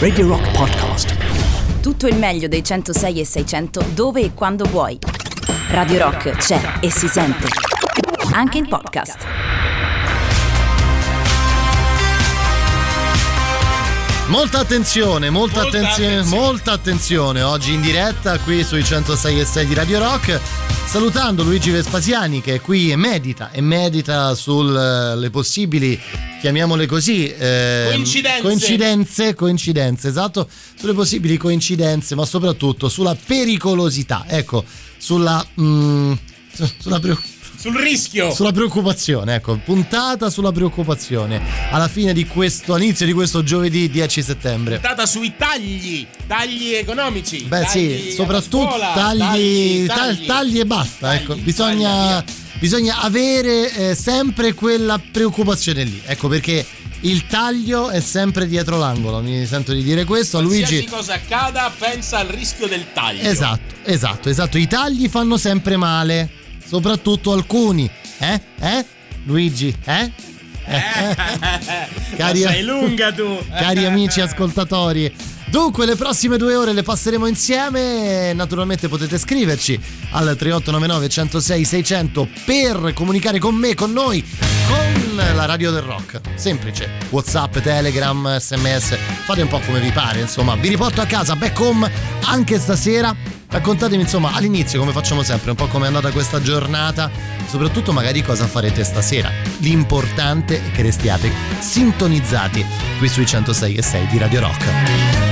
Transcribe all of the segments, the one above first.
Radio Rock Podcast. Tutto il meglio dei 106 e 600 dove e quando vuoi. Radio Rock c'è e si sente. Anche in podcast. Molta attenzione, molta, Molta attenzione, attenzione. molta attenzione oggi in diretta qui sui 106 e 6 di Radio Rock. Salutando Luigi Vespasiani che è qui e medita e medita sulle possibili, chiamiamole così, eh, Coincidenze. coincidenze, coincidenze, esatto, sulle possibili coincidenze, ma soprattutto sulla pericolosità, ecco, sulla, mm, su- sulla preoccupazione Sul rischio. sulla preoccupazione, ecco, puntata sulla preoccupazione alla fine di questo, all'inizio di questo giovedì 10 settembre. Puntata sui tagli, tagli economici. Beh tagli sì, soprattutto scuola, tagli, ta- tagli, tagli e basta, Tagli, ecco, bisogna, bisogna avere eh, sempre quella preoccupazione lì, ecco perché il taglio è sempre dietro l'angolo, mi sento di dire questo a Qualsiasi Luigi. cosa accada, pensa al rischio del taglio. Esatto, esatto, esatto, i tagli fanno sempre male, soprattutto alcuni, eh? Eh? Luigi, eh? Cari- Ma sei lunga tu. cari amici ascoltatori. Dunque, le prossime due ore le passeremo insieme. Naturalmente potete scriverci al 3899 106 600 per comunicare con me, con noi, con la radio del rock. Semplice. WhatsApp, Telegram, SMS. Fate un po' come vi pare, insomma. Vi riporto a casa, back home, anche stasera. Raccontatemi, insomma, all'inizio, come facciamo sempre, un po' come è andata questa giornata. Soprattutto, magari, cosa farete stasera. L'importante è che restiate sintonizzati qui sui 106 e 6 di Radio Rock.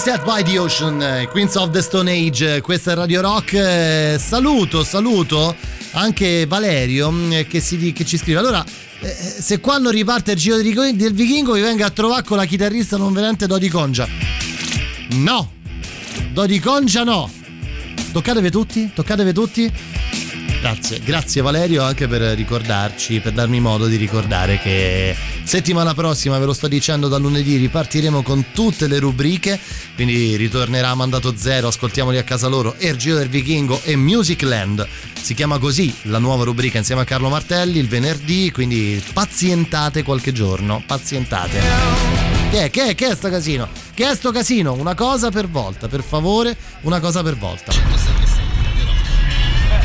Set by the Ocean, eh, Queens of the Stone Age, eh, questa è Radio Rock. eh, Saluto, saluto anche Valerio mm, che, si- che ci scrive. Allora, se quando riparte il giro del vichingo vi venga a trovare con la chitarrista non venente Dodi Congia. No, Dodi Congia no. Toccatevi tutti? Toccatevi tutti? Grazie, grazie Valerio anche per ricordarci, per darmi modo di ricordare che settimana prossima, ve lo sto dicendo da lunedì, ripartiremo con tutte le rubriche, quindi ritornerà Mandato Zero, ascoltiamoli a casa loro, e il Giro del Vichingo e Music Land. Si chiama così la nuova rubrica insieme a Carlo Martelli il venerdì, quindi pazientate qualche giorno, pazientate. Che è? Che è? Che è sto casino? Che è sto casino? Una cosa per volta, per favore, una cosa per volta.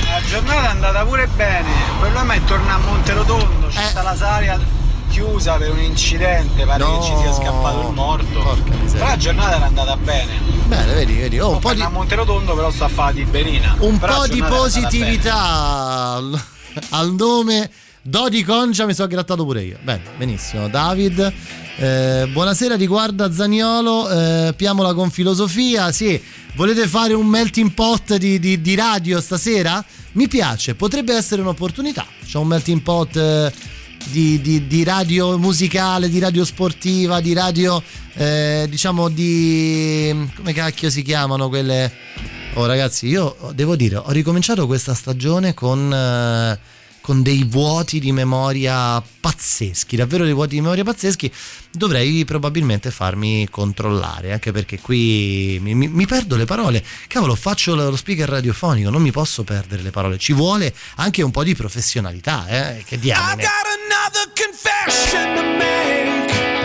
La giornata è andata pure bene, il problema è tornare a Monterotondo, c'è Eh. sta la Saria chiusa per un incidente, pare No. che ci sia scappato il morto. Porca miseria. Però la giornata era andata bene. Bene, vedi, vedi. Oh, un po' di, a Monterotondo però sta a fare di Berina. un Però po' di positività al, al nome Dodi Concia mi sono grattato pure io. Bene, benissimo. David, eh, buonasera, riguarda Zaniolo, eh, piamola con filosofia. Sì, volete fare un melting pot di, di- di radio stasera? Mi piace, potrebbe essere un'opportunità. C'è un melting pot eh, di, di- di radio musicale, di radio sportiva, di radio, eh, diciamo, di... come cacchio si chiamano quelle... Oh ragazzi, io devo dire, ho ricominciato questa stagione con, eh, con dei vuoti di memoria pazzeschi, davvero dei vuoti di memoria pazzeschi. Dovrei probabilmente farmi controllare, anche perché qui mi, mi- mi perdo le parole. Cavolo, faccio lo speaker radiofonico, non mi posso perdere le parole. Ci vuole anche un po' di professionalità, eh? Che I diamine. got another confession to make.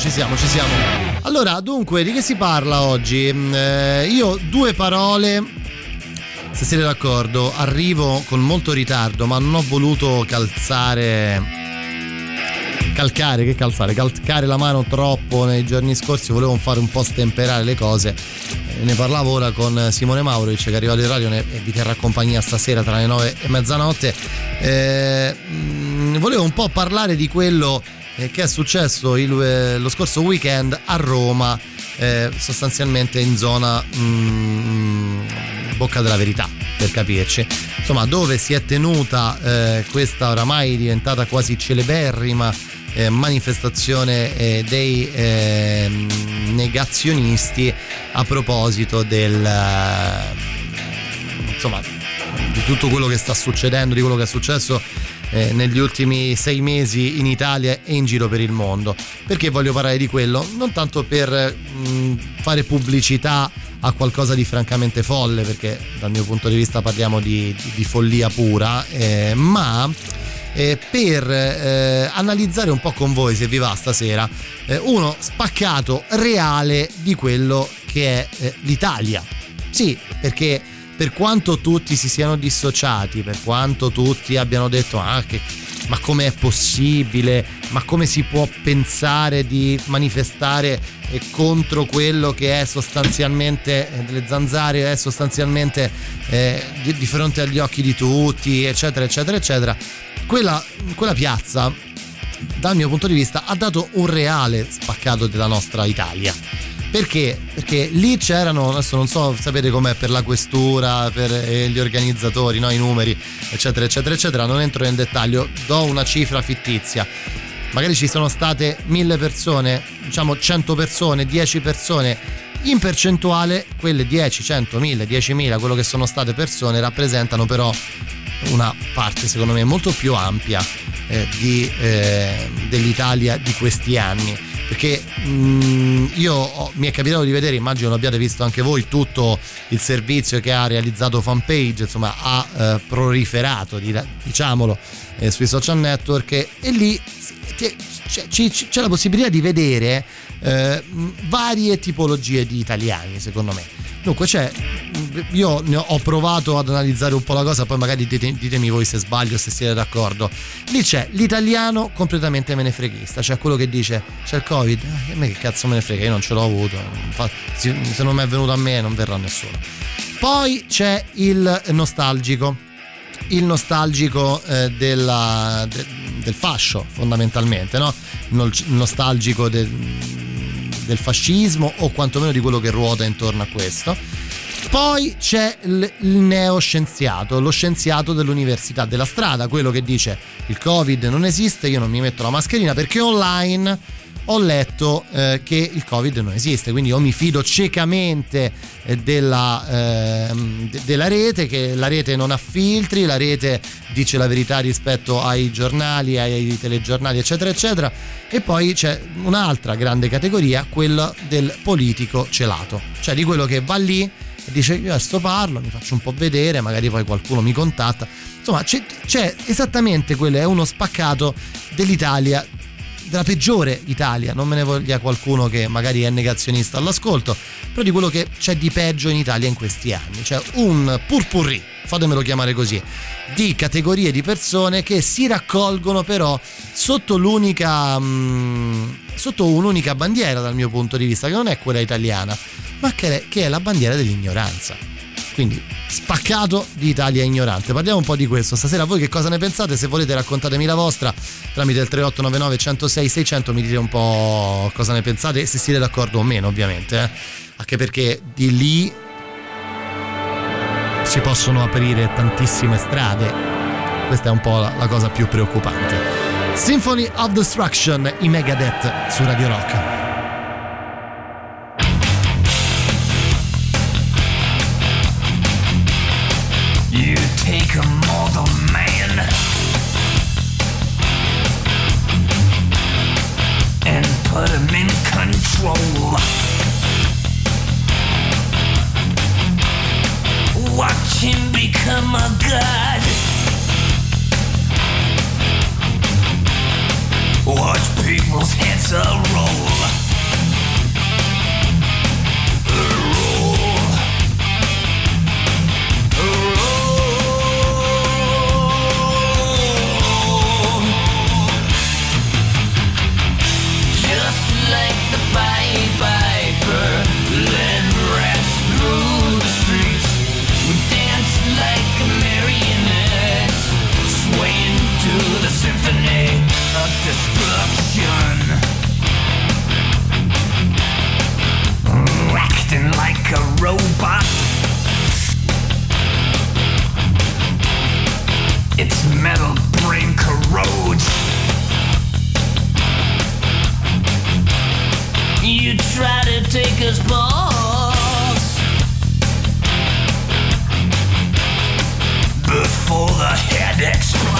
Ci siamo, ci siamo. Allora, dunque, di che si parla oggi? Mm, eh, io due parole, se siete d'accordo, arrivo con molto ritardo, ma non ho voluto calzare calcare, che calzare, calcare la mano troppo nei giorni scorsi, volevo fare un po' stemperare le cose. Eh, Ne parlavo ora con Simone Mauric che è arrivato in radio e vi terrà compagnia stasera tra le 9 e mezzanotte. Eh, mh, volevo un po' parlare di quello eh, che è successo il- eh, lo scorso weekend a Roma, eh, sostanzialmente in zona mm, Bocca della Verità, per capirci. Insomma, dove si è tenuta eh, questa oramai diventata quasi celeberrima eh, manifestazione eh, dei ehm, negazionisti a proposito del eh, insomma di tutto quello che sta succedendo, di quello che è successo eh, negli ultimi sei mesi in Italia e in giro per il mondo. Perché voglio parlare di quello? Non tanto per mh, fare pubblicità a qualcosa di francamente folle, perché dal mio punto di vista parliamo di, di- di follia pura, eh, ma eh, per eh, analizzare un po' con voi, se vi va stasera, eh, uno spaccato reale di quello che è eh, l'Italia. Sì, perché per quanto tutti si siano dissociati, per quanto tutti abbiano detto ah, che, ma com'è possibile, ma come si può pensare di manifestare eh, contro quello che è sostanzialmente eh, delle zanzare, è sostanzialmente eh, di, di fronte agli occhi di tutti, eccetera, eccetera, eccetera. Quella, quella piazza, dal mio punto di vista, ha dato un reale spaccato della nostra Italia. Perché? Perché lì c'erano, adesso non so, sapete com'è per la questura, per eh, gli organizzatori, no? i numeri, eccetera, eccetera, eccetera. Non entro nel dettaglio, do una cifra fittizia. Magari ci sono state mille persone, diciamo 100 persone, 10 persone. In percentuale, quelle 10, 100, 1000, 10.000, quello che sono state persone, rappresentano però una parte secondo me molto più ampia eh, di, eh, dell'Italia di questi anni perché mh, io ho- mi è capitato di vedere immagino l'abbiate visto anche voi tutto il servizio che ha realizzato fanpage insomma ha eh, proliferato di- diciamolo eh, sui social network e, lì c'è, ci- c'è la possibilità di vedere eh, varie tipologie di italiani secondo me dunque c'è io ne ho- provato ad analizzare un po' la cosa, poi magari dite- ditemi voi se sbaglio, se siete d'accordo. Lì c'è l'italiano completamente menefreghista, cioè quello che dice c'è il Covid, eh, a me che cazzo me ne frega, io non ce l'ho avuto, se non mi è venuto a me non verrà nessuno. Poi c'è il nostalgico, il nostalgico eh, della- de- del fascio fondamentalmente, no? il nostalgico del, del fascismo o quantomeno di quello che ruota intorno a questo. Poi c'è il neoscienziato, lo scienziato dell'università della strada, quello che dice il Covid non esiste, io non mi metto la mascherina perché online ho letto eh, che il Covid non esiste, quindi io mi fido ciecamente eh, della, de- della rete, che la rete non ha filtri, la rete dice la verità rispetto ai giornali, ai telegiornali, eccetera, eccetera. E poi c'è un'altra grande categoria, quella del politico celato, cioè di quello che va lì e dice io adesso parlo, mi faccio un po' vedere, magari poi qualcuno mi contatta. Insomma, c'è, c'è esattamente quello, è uno spaccato dell'Italia della peggiore Italia, non me ne voglia qualcuno che magari è negazionista all'ascolto, però di quello che c'è di peggio in Italia in questi anni, cioè un purpurri, fatemelo chiamare così, di categorie di persone che si raccolgono però sotto l'unica mm, sotto un'unica bandiera dal mio punto di vista, che non è quella italiana, ma che è, che è la bandiera dell'ignoranza. Quindi spaccato di Italia ignorante. Parliamo un po' di questo. Stasera voi che cosa ne pensate? Se volete raccontatemi la vostra tramite il 3899 106 600 mi dite un po' cosa ne pensate e se siete d'accordo o meno ovviamente. eh. Anche perché di lì si possono aprire tantissime strade. Questa è un po' la, la cosa più preoccupante. Symphony of Destruction, i Megadeth su Radio Rock. take a mother man and put him in control. Watch him become a god. Watch people's heads roll. metal brain corrodes. You try to take us balls before the head explodes.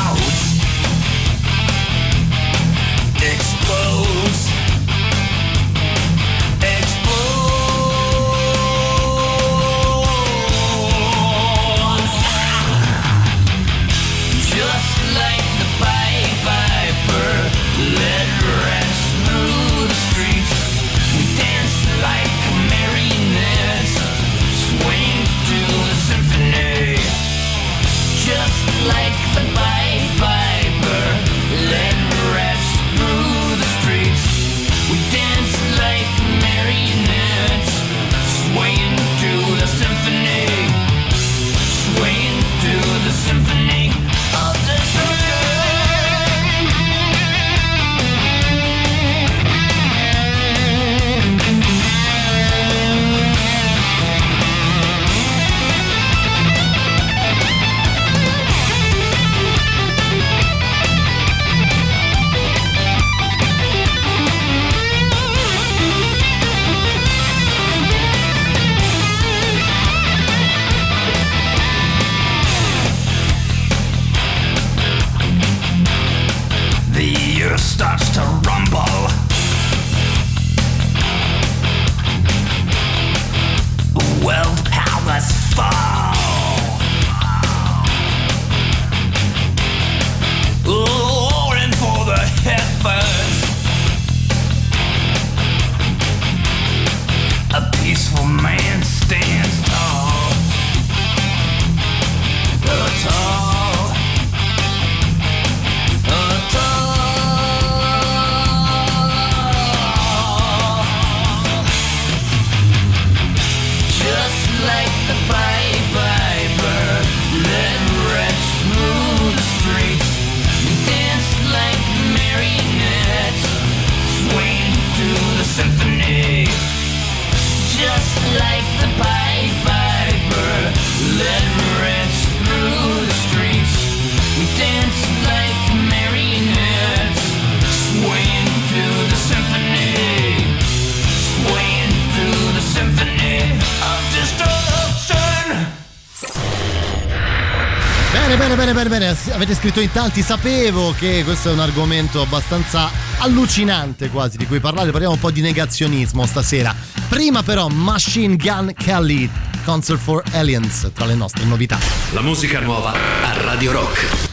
scritto in tanti, sapevo che questo è un argomento abbastanza allucinante quasi di cui parlare, parliamo un po' di negazionismo stasera. Prima però Machine Gun Kelly, Concert for Aliens, tra le nostre novità. La musica nuova a Radio Rock.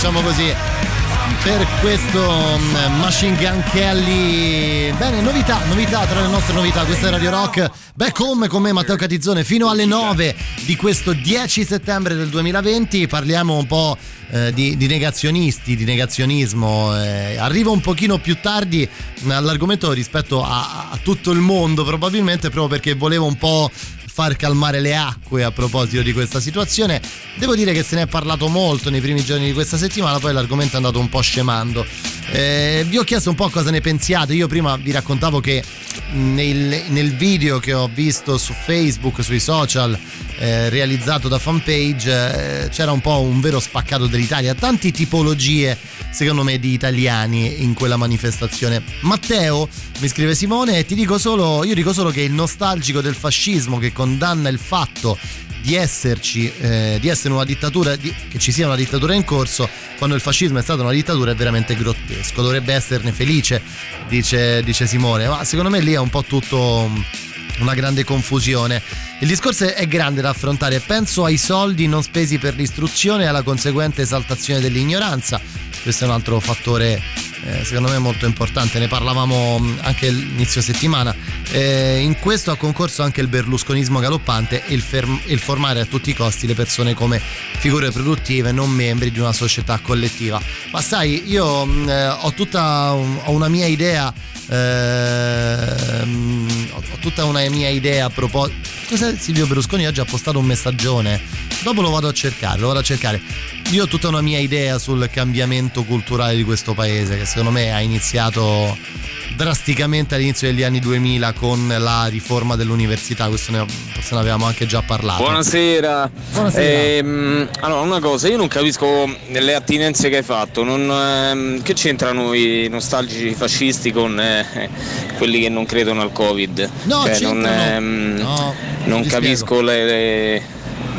Diciamo così. Per questo mm, Machine Gun Kelly. Bene, novità, novità tra le nostre novità. Questa è Radio Rock. Back home con me Matteo Catizzone fino alle 9 di questo 10 settembre del 2020. Parliamo un po' eh, di, di negazionisti, di negazionismo. Eh, arrivo un pochino più tardi all'argomento rispetto a, a tutto il mondo, probabilmente proprio perché volevo un po' far calmare le acque a proposito di questa situazione. Devo dire che se ne è parlato molto nei primi giorni di questa settimana, poi l'argomento è andato un po' scemando. Eh, vi ho chiesto un po' cosa ne pensiate. Io prima vi raccontavo che nel, nel video che ho visto su Facebook, sui social, eh, realizzato da fanpage, eh, c'era un po' un vero spaccato dell'Italia. Tante tipologie, secondo me, di italiani in quella manifestazione. Matteo, mi scrive Simone, e ti dico solo, io dico solo che il nostalgico del fascismo che condanna il fatto di esserci, eh, di essere una dittatura, di- che ci sia una dittatura in corso, quando il fascismo è stata una dittatura è veramente grottesco. Dovrebbe esserne felice, dice, dice Simone. Ma secondo me lì è un po' tutto mm, una grande confusione. Il discorso è grande da affrontare. Penso ai soldi non spesi per l'istruzione e alla conseguente esaltazione dell'ignoranza. Questo è un altro fattore eh, secondo me molto importante, ne parlavamo mh, anche l'inizio settimana. Eh, in questo ha concorso anche il berlusconismo galoppante e il, ferm- il formare a tutti i costi le persone come figure produttive, non membri di una società collettiva. Ma sai, io mh, eh, ho tutta un- ho una mia idea. ehm, ho tutta una mia idea a proposito. Silvio Berlusconi oggi ha postato un messaggione? Dopo lo vado a cercare, lo vado a cercare. Io ho tutta una mia idea sul cambiamento culturale di questo paese che secondo me ha iniziato drasticamente all'inizio degli anni 2000 con la riforma dell'università, questo ne, forse ne avevamo anche già parlato. Buonasera. Buonasera. Ehm, allora, una cosa, io non capisco le attinenze che hai fatto. non, ehm, che c'entrano i nostalgici fascisti con eh, quelli che non credono al Covid? No, Cioè, non, ehm, No, non capisco le, le-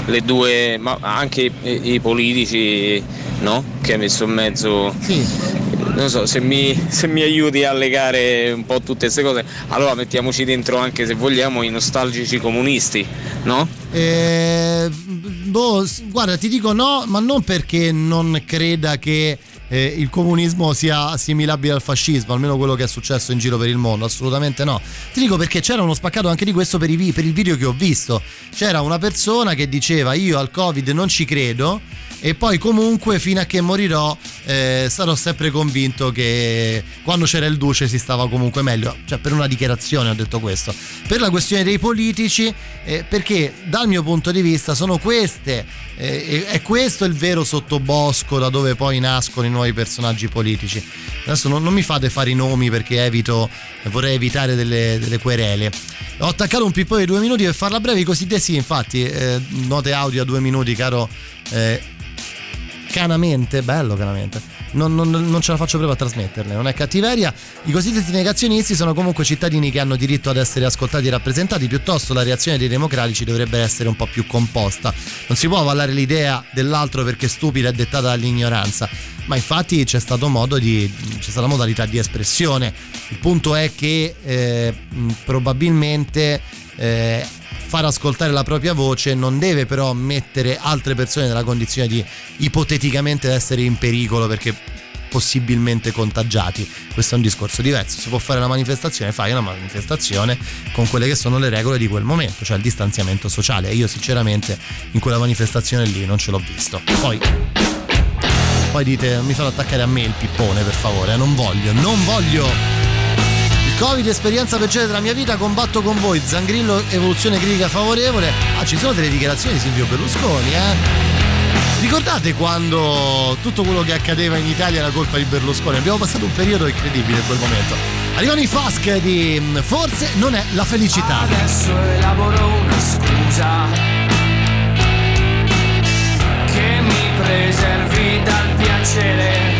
le due, ma anche i, i politici, no? Che hai messo in mezzo. Sì. Non so, se mi, se mi aiuti a legare un po' tutte queste cose, allora mettiamoci dentro anche se vogliamo i nostalgici comunisti, no? Eh, boh, guarda, ti dico no, ma non perché non creda che eh, il comunismo sia assimilabile al fascismo, almeno quello che è successo in giro per il mondo, assolutamente no. Ti dico perché c'era uno spaccato anche di questo per, i per il video che ho visto. C'era una persona che diceva io al Covid non ci credo e poi comunque fino a che morirò eh, sarò sempre convinto che quando c'era il duce si stava comunque meglio cioè per una dichiarazione ho detto questo per la questione dei politici eh, perché dal mio punto di vista sono queste eh, è questo il vero sottobosco da dove poi nascono i nuovi personaggi politici. Adesso non, non mi fate fare i nomi perché evito vorrei evitare delle, delle querele. Ho attaccato un pippone di due minuti per farla breve i cosiddetti sì infatti eh, note audio a due minuti caro eh, canamente, bello canamente. Non, non- non ce la faccio proprio a trasmetterle, non è cattiveria. I cosiddetti negazionisti sono comunque cittadini che hanno diritto ad essere ascoltati e rappresentati, piuttosto la reazione dei democratici dovrebbe essere un po' più composta. Non si può avallare l'idea dell'altro perché stupida e dettata dall'ignoranza, ma infatti c'è stato modo di c'è stata modalità di espressione. Il punto è che eh, probabilmente eh, far ascoltare la propria voce non deve però mettere altre persone nella condizione di ipoteticamente essere in pericolo perché possibilmente contagiati. Questo è un discorso diverso. Si può fare una manifestazione, fai una manifestazione con quelle che sono le regole di quel momento, cioè il distanziamento sociale. E io sinceramente in quella manifestazione lì non ce l'ho visto. Poi poi dite mi fate attaccare a me il pippone per favore, eh, non voglio, non voglio. Covid, esperienza peggiore della mia vita, combatto con voi. Zangrillo, evoluzione critica favorevole. Ah, ci sono delle dichiarazioni di Silvio Berlusconi, eh? Ricordate quando tutto quello che accadeva in Italia era colpa di Berlusconi? Abbiamo passato un periodo incredibile in quel momento. Arrivano i Fask di mm, Forse non è la felicità. Adesso elaboro una scusa che mi preservi dal piacere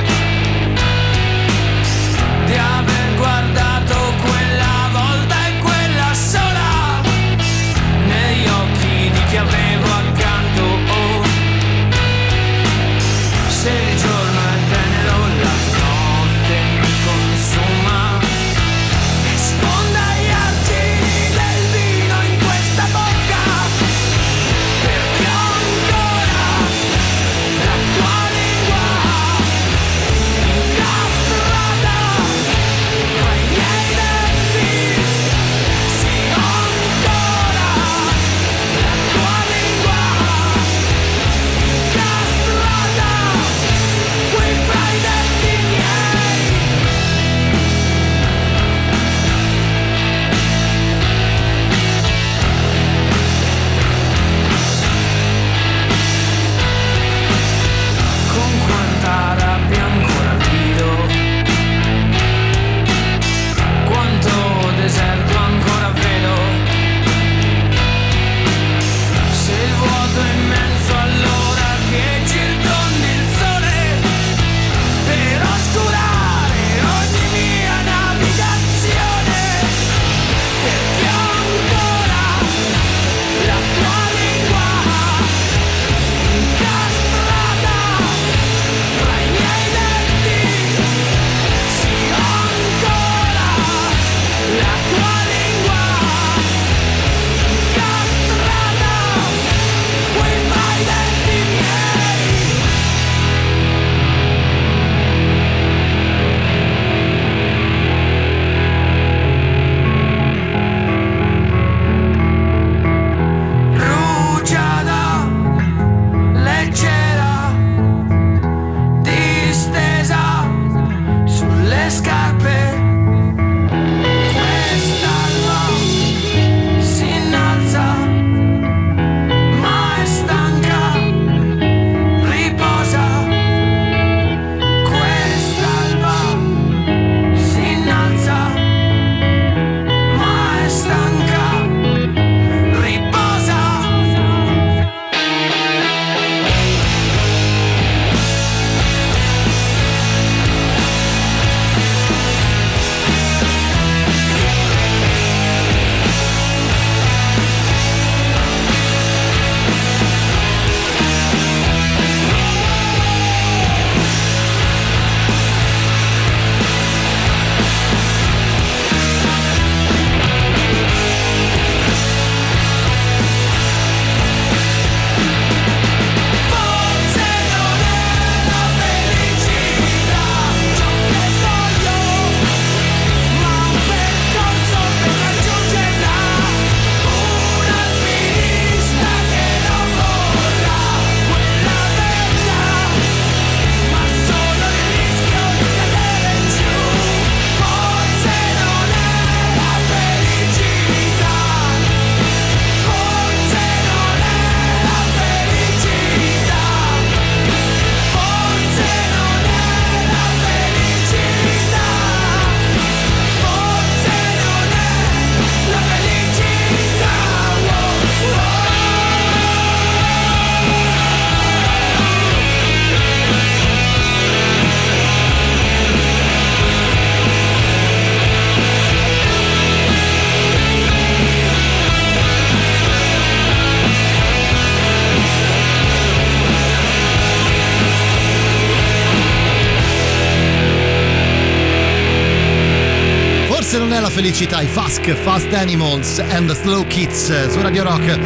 felicità, i Fask, Fast Animals and the Slow Kids su Radio Rock.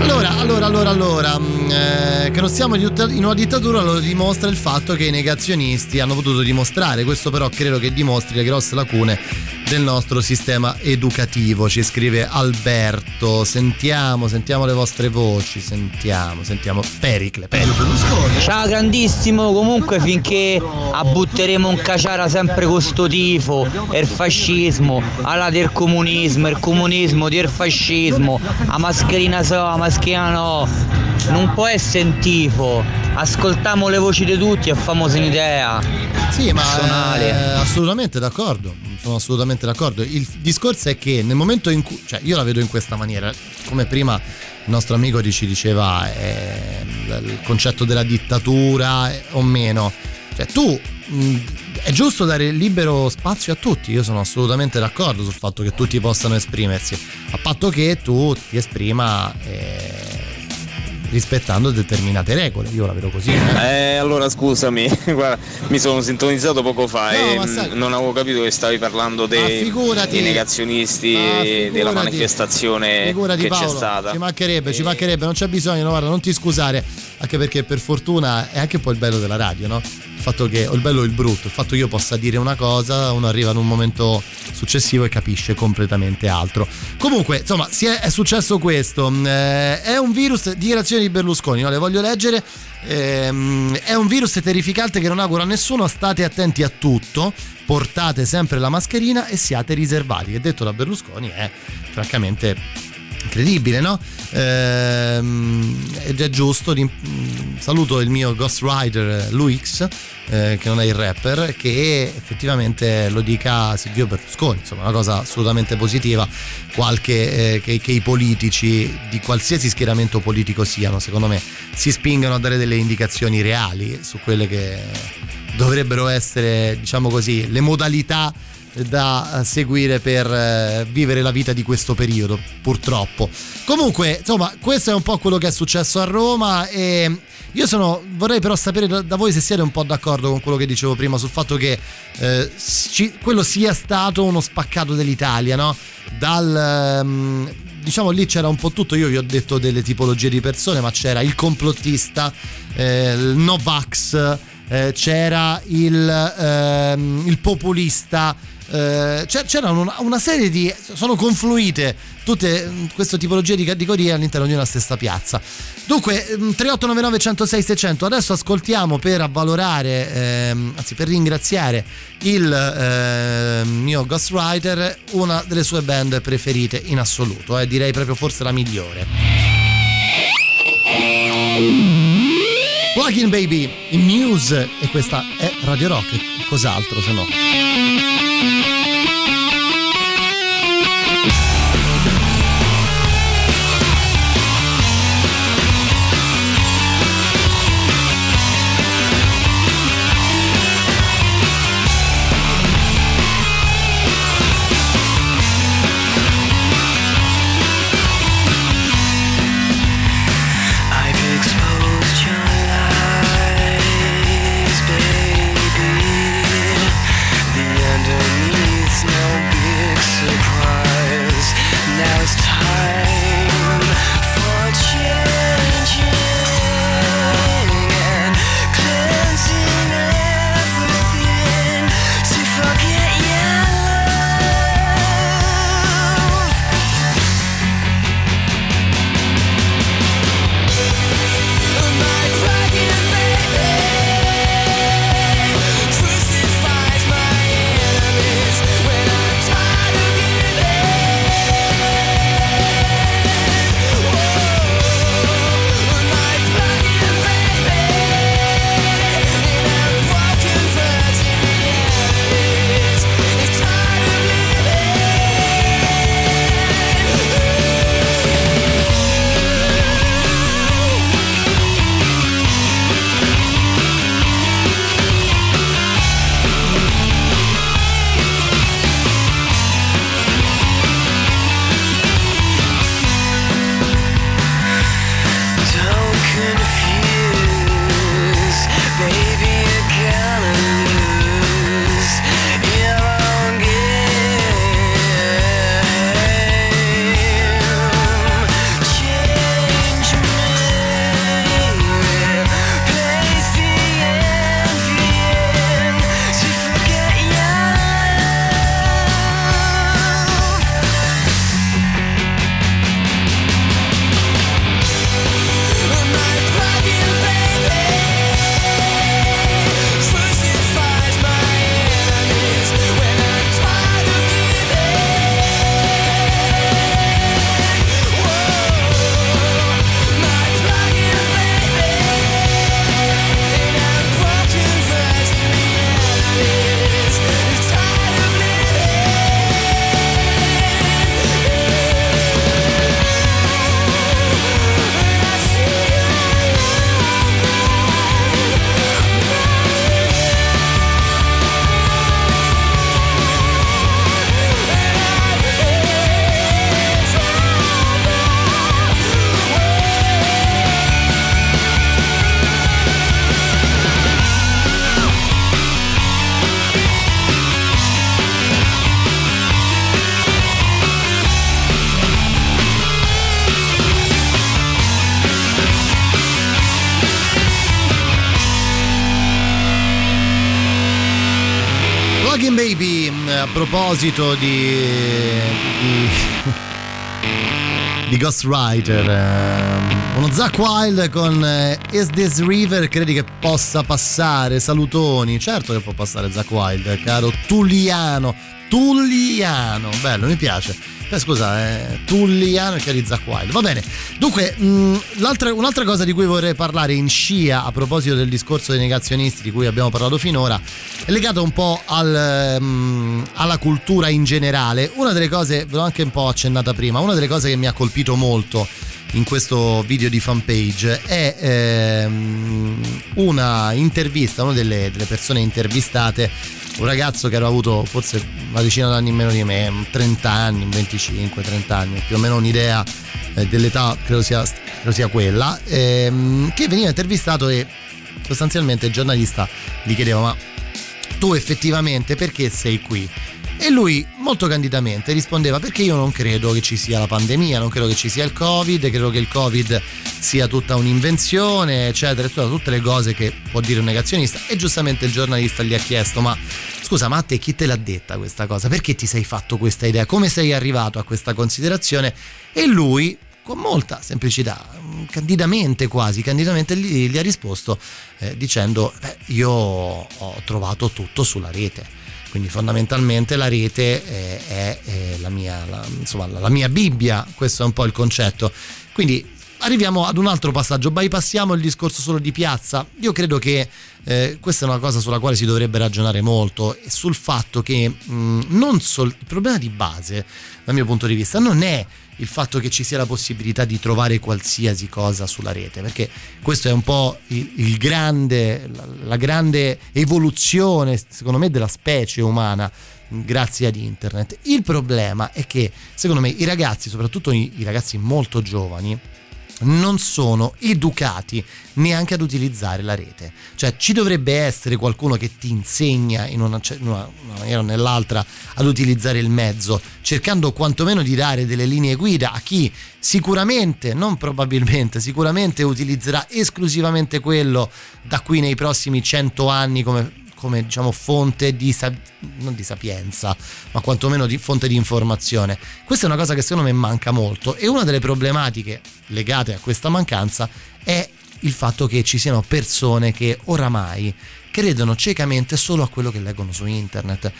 Allora, allora, allora, allora, mm, eh, che non siamo in una dittatura lo dimostra il fatto che i negazionisti hanno potuto dimostrare, questo però credo che dimostri le grosse lacune del nostro sistema educativo, ci scrive Alberto. Sentiamo, sentiamo le vostre voci, sentiamo, sentiamo. Pericle, Pericle. Ciao grandissimo, comunque finché abbutteremo un caciara sempre con sto tifo, il fascismo, alla del comunismo, il comunismo, del fascismo, a mascherina so, a mascherina no, non può essere un tifo, ascoltiamo le voci di tutti e famo un'idea. Sì, ma Personale. eh, assolutamente d'accordo, sono assolutamente d'accordo. Il discorso è che nel momento in cui, cioè io la vedo in questa maniera, come prima il nostro amico ci diceva eh, il il concetto della dittatura eh, o meno, cioè tu mh, è giusto dare libero spazio a tutti, io sono assolutamente d'accordo sul fatto che tutti possano esprimersi, a patto che tu ti esprima eh, rispettando determinate regole, io la vedo così. eh. Eh, allora scusami, guarda, mi sono sintonizzato poco fa No, e mm, sai- non avevo capito che stavi parlando dei, figurati. dei negazionisti Ma e della figurati. manifestazione Figurati che Paolo, c'è stata. Ci mancherebbe, ci mancherebbe, non c'è bisogno, no, guarda, non ti scusare, anche perché per fortuna è anche un po' il bello della radio, no? Fatto che, o il bello o il brutto, il fatto che io possa dire una cosa, uno arriva in un momento successivo e capisce completamente altro. Comunque, insomma, è, è successo questo. Eh, è un virus, dichiarazione di Berlusconi, no? le voglio leggere. Ehm, è un virus terrificante che non auguro a nessuno, state attenti a tutto, portate sempre la mascherina e siate riservati. Che detto da Berlusconi è francamente incredibile, no? Ehm, ed è giusto. saluto il mio ghostwriter Luix, eh, che non è il rapper, che effettivamente lo dica Silvio Berlusconi, insomma, una cosa assolutamente positiva. Qualche eh, che, che i politici di qualsiasi schieramento politico siano, secondo me, si spingano a dare delle indicazioni reali su quelle che dovrebbero essere, diciamo così, le modalità da seguire per eh, vivere la vita di questo periodo, purtroppo. Comunque, insomma, questo è un po' quello che è successo a Roma e io sono vorrei però sapere da, da voi se siete un po' d'accordo con quello che dicevo prima sul fatto che eh, ci- quello sia stato uno spaccato dell'Italia, no? Dal ehm, diciamo lì c'era un po' tutto, io vi ho detto delle tipologie di persone, ma c'era il complottista, eh, il Novax, eh, c'era il, ehm, il populista, eh, c'è- c'era una, una serie di. sono confluite tutte mm, queste tipologie di categorie all'interno di una stessa piazza. Dunque, mm, 3899 106 600, adesso ascoltiamo per avvalorare, ehm, anzi per ringraziare il ehm, mio ghostwriter, una delle sue band preferite in assoluto, eh, direi proprio forse la migliore. Plugin Baby in Muse e questa è Radio Rock, cos'altro se no? Proposito di, di, di Ghostwriter, ehm, uno Zack Wild con eh, Is This River credi che possa passare? Salutoni, certo che può passare Zack Wild, caro Tulliano, Tulliano, bello, mi piace. Eh, scusa, eh, Tulliano e Chiari Zack Wild. Va bene. Dunque, mh, l'altra- un'altra cosa di cui vorrei parlare in scia a proposito del discorso dei negazionisti di cui abbiamo parlato finora è legato un po' al, mh, alla cultura in generale. Una delle cose, ve l'ho anche un po' accennata prima, una delle cose che mi ha colpito molto in questo video di fanpage è ehm, una intervista, una delle, delle persone intervistate, un ragazzo che aveva avuto forse una decina d'anni in meno di me, 30 anni, 25, 30 anni, più o meno un'idea eh, dell'età, credo sia, credo sia quella, ehm, che veniva intervistato e sostanzialmente il giornalista gli chiedeva ma tu effettivamente perché sei qui? E lui molto candidamente rispondeva perché io non credo che ci sia la pandemia, non credo che ci sia il Covid, credo che il Covid sia tutta un'invenzione, eccetera, eccetera, tutte le cose che può dire un negazionista. E giustamente il giornalista gli ha chiesto ma scusa ma a te chi te l'ha detta questa cosa? Perché ti sei fatto questa idea? Come sei arrivato a questa considerazione? E lui con molta semplicità, candidamente quasi, candidamente gli, gli ha risposto eh, dicendo "Beh, io ho trovato tutto sulla rete. Quindi fondamentalmente la rete eh, è, è la, mia, la- insomma, la- la mia Bibbia, questo è un po' il concetto. Quindi arriviamo ad un altro passaggio, bypassiamo il discorso solo di piazza. Io credo che eh, questa è una cosa sulla quale si dovrebbe ragionare molto sul fatto che mh, non sol- il problema di base, dal mio punto di vista, non è il fatto che ci sia la possibilità di trovare qualsiasi cosa sulla rete, perché questo è un po' il, il grande, la, la grande evoluzione, secondo me, della specie umana grazie ad internet. Il problema è che, secondo me, i ragazzi, soprattutto i, i ragazzi molto giovani, non sono educati neanche ad utilizzare la rete. Cioè ci dovrebbe essere qualcuno che ti insegna in una, in una- maniera o nell'altra ad utilizzare il mezzo, cercando quantomeno di dare delle linee guida a chi sicuramente, non probabilmente, sicuramente utilizzerà esclusivamente quello da qui nei prossimi 100 anni come come diciamo fonte di sa- non di sapienza, ma quantomeno di fonte di informazione. Questa è una cosa che secondo me manca molto e una delle problematiche legate a questa mancanza è il fatto che ci siano persone che oramai credono ciecamente solo a quello che leggono su internet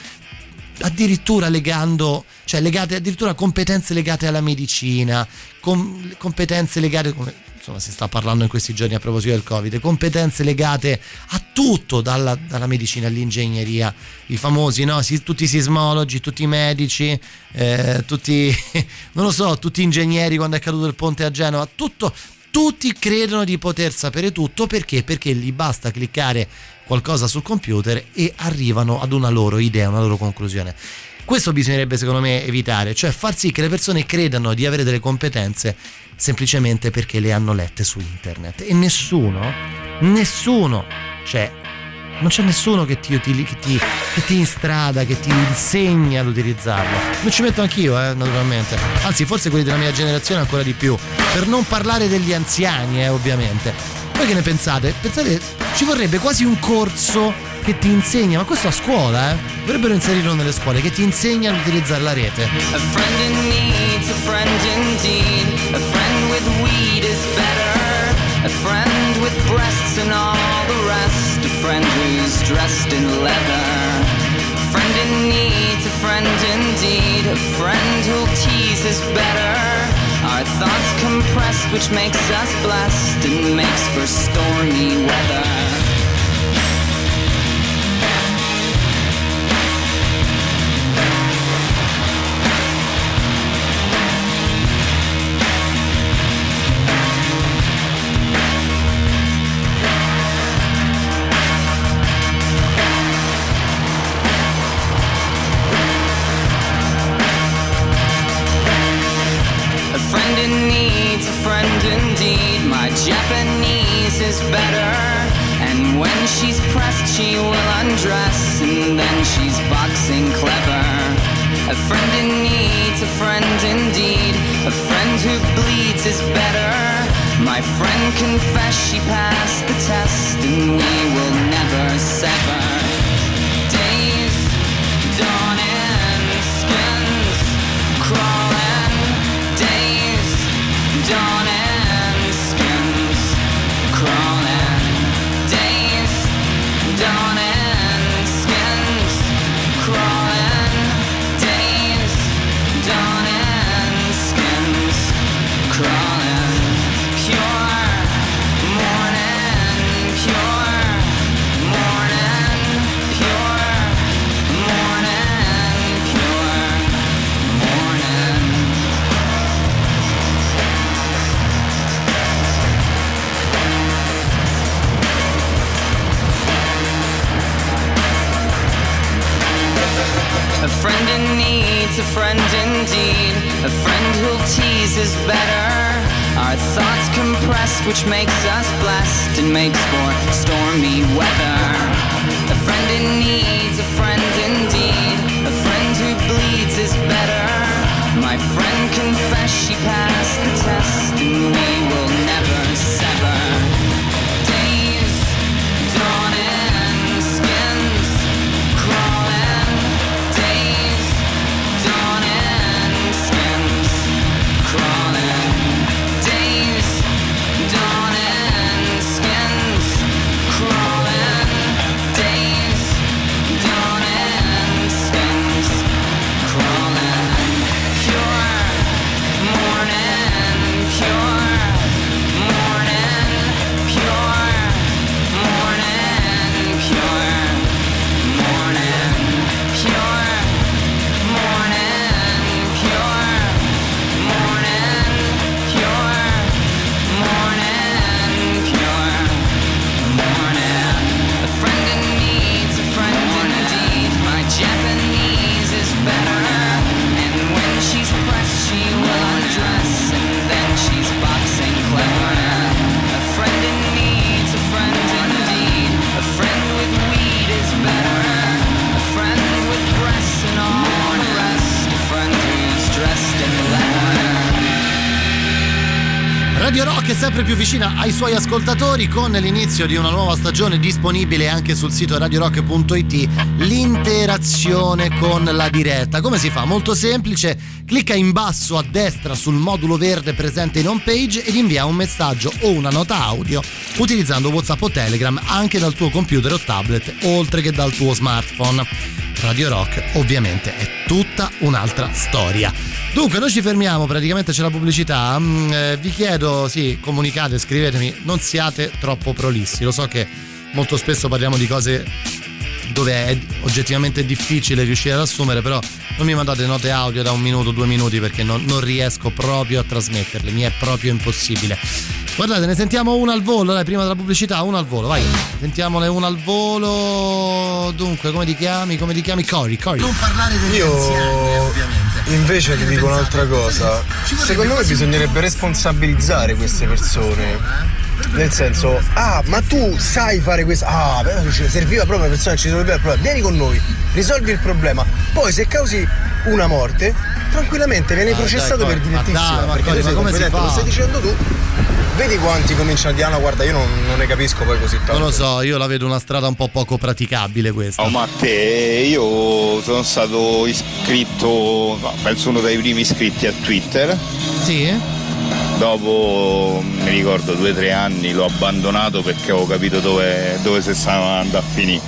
addirittura legando, cioè legate addirittura competenze legate alla medicina, com- competenze legate, come insomma si sta parlando in questi giorni a proposito del Covid, competenze legate a tutto, dalla, dalla medicina all'ingegneria, i famosi, no? Si- tutti i sismologi, tutti i medici, eh, tutti, non lo so, tutti ingegneri quando è caduto il ponte a Genova, tutto, tutti credono di poter sapere tutto perché? Perché gli basta cliccare qualcosa sul computer e arrivano ad una loro idea, una loro conclusione. Questo bisognerebbe secondo me evitare, cioè far sì che le persone credano di avere delle competenze semplicemente perché le hanno lette su internet. E nessuno, nessuno, cioè non c'è nessuno che ti, che ti, che ti instrada, che ti insegna ad utilizzarlo. Non ci metto anch'io, eh, naturalmente. Anzi, forse quelli della mia generazione ancora di più. Per non parlare degli anziani, eh, ovviamente. Voi che ne pensate? Pensate, ci vorrebbe quasi un corso che ti insegna, ma questo a scuola, eh? Dovrebbero inserirlo nelle scuole, che ti insegna ad utilizzare la rete. A friend in need's a friend indeed. A friend with weed is better. A friend with breasts and all the rest. Friend who's dressed in leather. Friend in need's a friend indeed. A friend who'll tease is better. Our thoughts compressed, which makes us blessed and makes for stormy weather. Japanese is better. And when she's pressed, she will undress. And then she's boxing clever. A friend in need's a friend indeed. A friend who bleeds is better. My friend confessed she passed the test. And we will never sever. Days a friend indeed. A friend who'll tease is better. Our thoughts compressed, which makes us blessed and makes for stormy weather. A friend in need's a friend indeed. A friend who bleeds is better. My friend confessed she passed the test, and we Radio Rock è sempre più vicina ai suoi ascoltatori con l'inizio di una nuova stagione disponibile anche sul sito radiorock.it l'interazione con la diretta. Come si fa? Molto semplice, clicca in basso a destra sul modulo verde presente in home page ed invia un messaggio o una nota audio utilizzando WhatsApp o Telegram anche dal tuo computer o tablet oltre che dal tuo smartphone. Radio Rock ovviamente è tutta un'altra storia. Dunque, noi ci fermiamo, praticamente c'è la pubblicità. Mm, eh, vi chiedo, sì, comunicate, scrivetemi, non siate troppo prolissi. Lo so che molto spesso parliamo di cose dove è oggettivamente difficile riuscire ad assumere, però non mi mandate note audio da un minuto, due minuti perché non, non riesco proprio a trasmetterle, mi è proprio impossibile. Guardate, ne sentiamo una al volo, dai, prima della pubblicità, una al volo, vai. Sentiamone una al volo. Dunque, come ti chiami? Come ti chiami? Cori, Cori. Non parlare degli Io- anziani, ovviamente. Invece ti dico un'altra cosa. Secondo me bisognerebbe responsabilizzare queste persone. Nel senso, ah, ma tu sai fare questo. Ah, però ci serviva proprio una persona che ci risolveva il problema. Vieni con noi, risolvi il problema. Poi se causi una morte, tranquillamente vieni Ah, processato dai, per ma direttissima. dai, ma perché ma come stai dicendo tu. Vedi quanti cominciano a dire, ah, no, guarda, io non, non ne capisco poi così tanto. Non lo so, io la vedo una strada un po' poco praticabile questa. Oh, ma te, io sono stato iscritto, no, penso uno dei primi iscritti a Twitter. Sì? Dopo, mi ricordo, due o tre anni l'ho abbandonato perché avevo capito dove, dove si stavano andando a finire.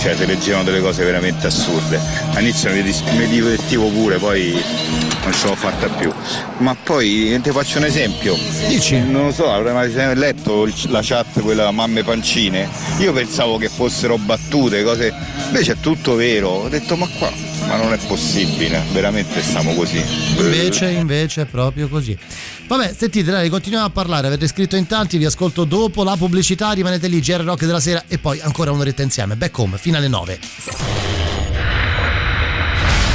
Cioè, si leggevano delle cose veramente assurde. All'inizio mi, dis- mi divertivo pure, poi non ce l'ho fatta più. Ma poi ti faccio un esempio. Dici? Non lo so, avrei mai letto la chat quella mamme pancine. Io pensavo che fossero battute, cose. Invece è tutto vero. Ho detto ma qua, ma non è possibile, veramente stiamo così. Invece, invece è proprio così. Vabbè, sentite, dai, continuiamo a parlare. Avete scritto in tanti, vi ascolto dopo la pubblicità. Rimanete lì, GR Rock della sera e poi ancora un'oretta insieme. Back home, fino alle 9.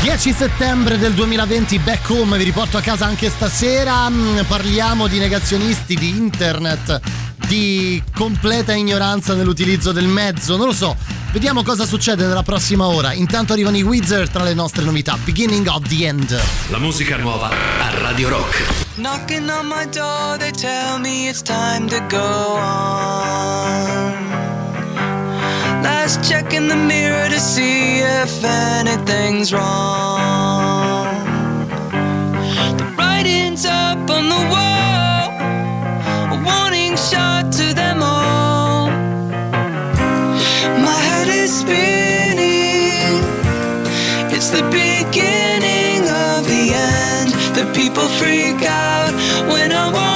10 settembre del 2020, back home, vi riporto a casa anche stasera. Mm, Parliamo di negazionisti di internet, di completa ignoranza nell'utilizzo del mezzo. Non lo so, vediamo cosa succede nella prossima ora. Intanto arrivano i Wizard tra le nostre novità. Beginning of the end. La musica nuova a Radio Rock. Knocking on my door, they tell me it's time to go on. Last check in the mirror to see if anything's wrong. The writing's up on the wall, It's the beginning of the end. The people freak out when I walk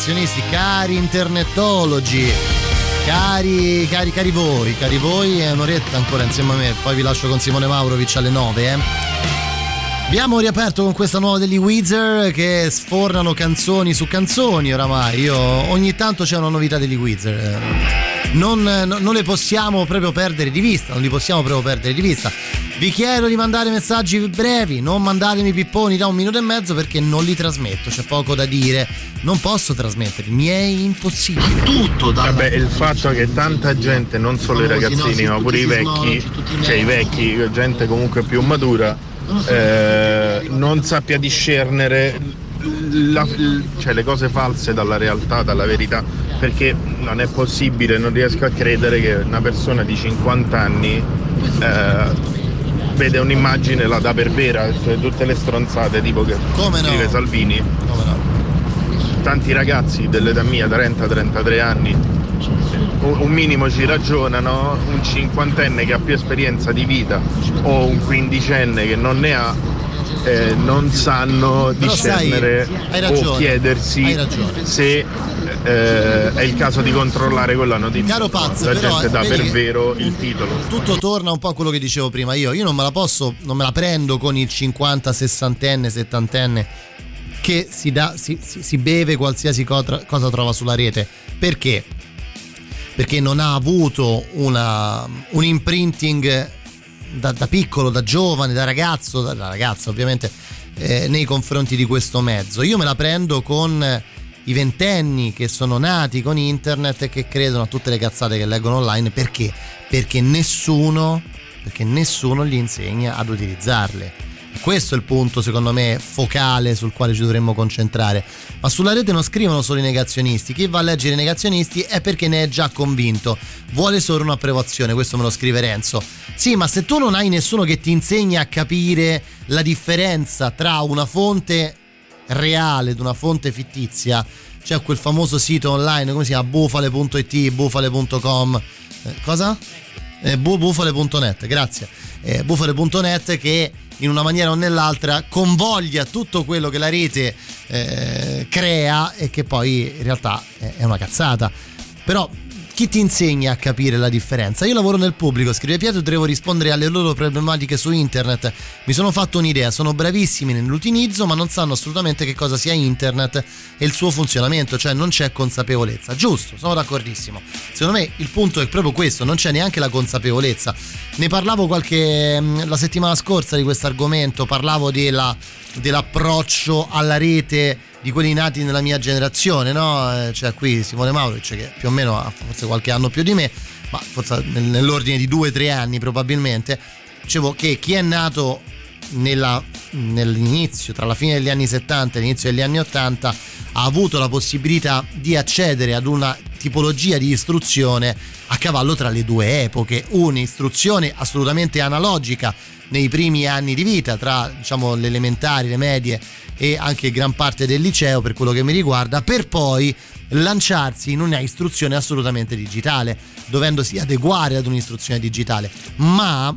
cari negazionisti, cari internetologi, cari, cari, cari voi, cari voi, è un'oretta ancora insieme a me, poi vi lascio con Simone Maurovic alle 9, eh. Abbiamo riaperto con questa nuova degli Weezer che sfornano canzoni su canzoni oramai. Io ogni tanto c'è una novità degli Weezer. eh. Non- non le possiamo proprio perdere di vista, non li possiamo proprio perdere di vista. Vi chiedo di mandare messaggi brevi, non mandatemi pipponi da un minuto e mezzo perché non li trasmetto, c'è poco da dire. Non posso trasmetterli, mi è impossibile. Tutto da Vabbè, il fatto che tanta gente, non solo i ragazzini, ma pure i vecchi, cioè i vecchi, gente comunque più matura, eh, non sappia discernere la- cioè, le cose false dalla realtà, dalla verità, perché non è possibile, non riesco a credere che una persona di 50 anni eh, vede un'immagine, la dà per vera, cioè tutte le stronzate tipo che Come no? scrive Salvini. Tanti ragazzi dell'età mia, 30-33 anni, un minimo ci ragionano, un cinquantenne che ha più esperienza di vita o un quindicenne che non ne ha, eh, non sanno Però sai, discernere hai o chiedersi se eh, è il caso di controllare quella notizia. Caro Paz, La però, gente dà per vero il titolo. tutto torna un po' a quello che dicevo prima io. Io non me la posso, non me la prendo con il 50, 60enne, 70enne che si, dà, si, si- si beve qualsiasi cosa, cosa trova sulla rete. Perché? Perché non ha avuto una, un imprinting da, da piccolo, da giovane, da ragazzo, da, da ragazza ovviamente, eh, nei confronti di questo mezzo. Io me la prendo con i ventenni che sono nati con internet e che credono a tutte le cazzate che leggono online. Perché? Perché nessuno, perché nessuno gli insegna ad utilizzarle. Questo è il punto, secondo me, focale sul quale ci dovremmo concentrare. Ma sulla rete non scrivono solo i negazionisti. Chi va a leggere i negazionisti è perché ne è già convinto. Vuole solo un'approvazione, questo me lo scrive Renzo. Sì, ma se tu non hai nessuno che ti insegna a capire la differenza tra una fonte reale ed una fonte fittizia, c'è quel famoso sito online, come si chiama? bufale.it, bufale.com. Eh, cosa? Eh, bu- bufale.net, grazie. Eh, bufale.net che in una maniera o nell'altra convoglia tutto quello che la rete eh, crea e che poi in realtà è una cazzata. Però chi ti insegna a capire la differenza? Io lavoro nel pubblico, scrive Pietro, devo rispondere alle loro problematiche su internet. Mi sono fatto un'idea, sono bravissimi nell'utilizzo, ma non sanno assolutamente che cosa sia internet e il suo funzionamento, cioè non c'è consapevolezza. Giusto, sono d'accordissimo. Secondo me il punto è proprio questo, non c'è neanche la consapevolezza. Ne parlavo qualche mh, la settimana scorsa di questo argomento, parlavo della- dell'approccio alla rete di quelli nati nella mia generazione, no? Eh, C'è qui Simone Mauric che più o meno ha forse qualche anno più di me, ma forse nel- nell'ordine di due o tre anni probabilmente. Dicevo che chi è nato nella- nell'inizio, tra la fine degli anni 70 e l'inizio degli anni 80, ha avuto la possibilità di accedere ad una tipologia di istruzione a cavallo tra le due epoche, un'istruzione assolutamente analogica nei primi anni di vita, tra diciamo, le elementari, le medie e anche gran parte del liceo per quello che mi riguarda, per poi lanciarsi in una istruzione assolutamente digitale, dovendosi adeguare ad un'istruzione digitale. Ma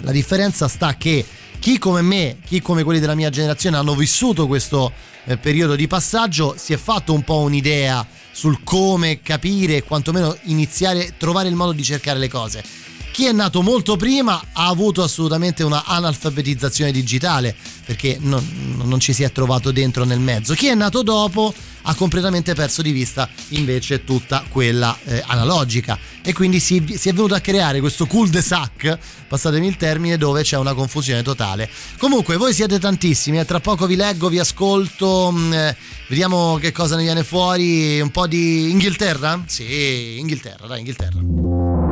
la differenza sta che chi come me, chi come quelli della mia generazione hanno vissuto questo eh, periodo di passaggio, si è fatto un po' un'idea sul come capire quantomeno iniziare, trovare il modo di cercare le cose chi è nato molto prima ha avuto assolutamente una analfabetizzazione digitale perché non, non ci si è trovato dentro nel mezzo. Chi è nato dopo ha completamente perso di vista invece tutta quella eh, analogica e quindi si, si, è venuto a creare questo cul-de-sac, passatemi il termine, dove c'è una confusione totale. Comunque voi siete tantissimi, eh, tra poco vi leggo, vi ascolto, mh, vediamo che cosa ne viene fuori, un po' di Inghilterra? Sì, Inghilterra, dai Inghilterra.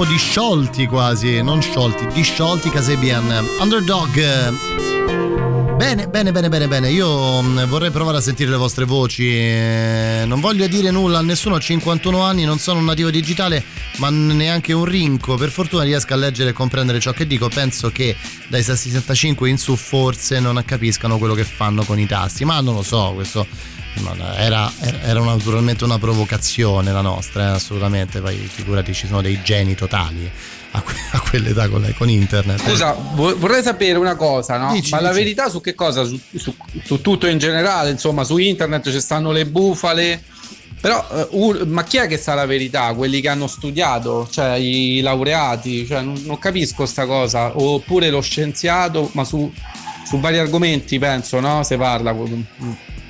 gruppo disciolti quasi, non sciolti, disciolti Casabian. Underdog. Bene, bene, bene, bene, bene. Io mm, vorrei provare a sentire le vostre voci. Eh, non voglio dire nulla a nessuno, ho 51 anni, non sono un nativo digitale, ma neanche un rinco. Per fortuna riesco a leggere e comprendere ciò che dico. Penso che dai 65 in su forse non capiscano quello che fanno con i tasti, ma non lo so, questo era, era- naturalmente una provocazione la nostra, eh, assolutamente. Poi figurati, ci sono dei geni totali a, que- a quell'età con, con internet. Scusa, vo- vorrei sapere una cosa, no? Dici, Ma la dici. verità su che cosa? Su, su- su tutto in generale, insomma, su internet ci stanno le bufale. Però, eh, un- ma chi è che sa la verità? Quelli che hanno studiato, cioè i laureati, cioè, non, non capisco sta cosa. Oppure lo scienziato, ma su, su vari argomenti penso, no? Se parla.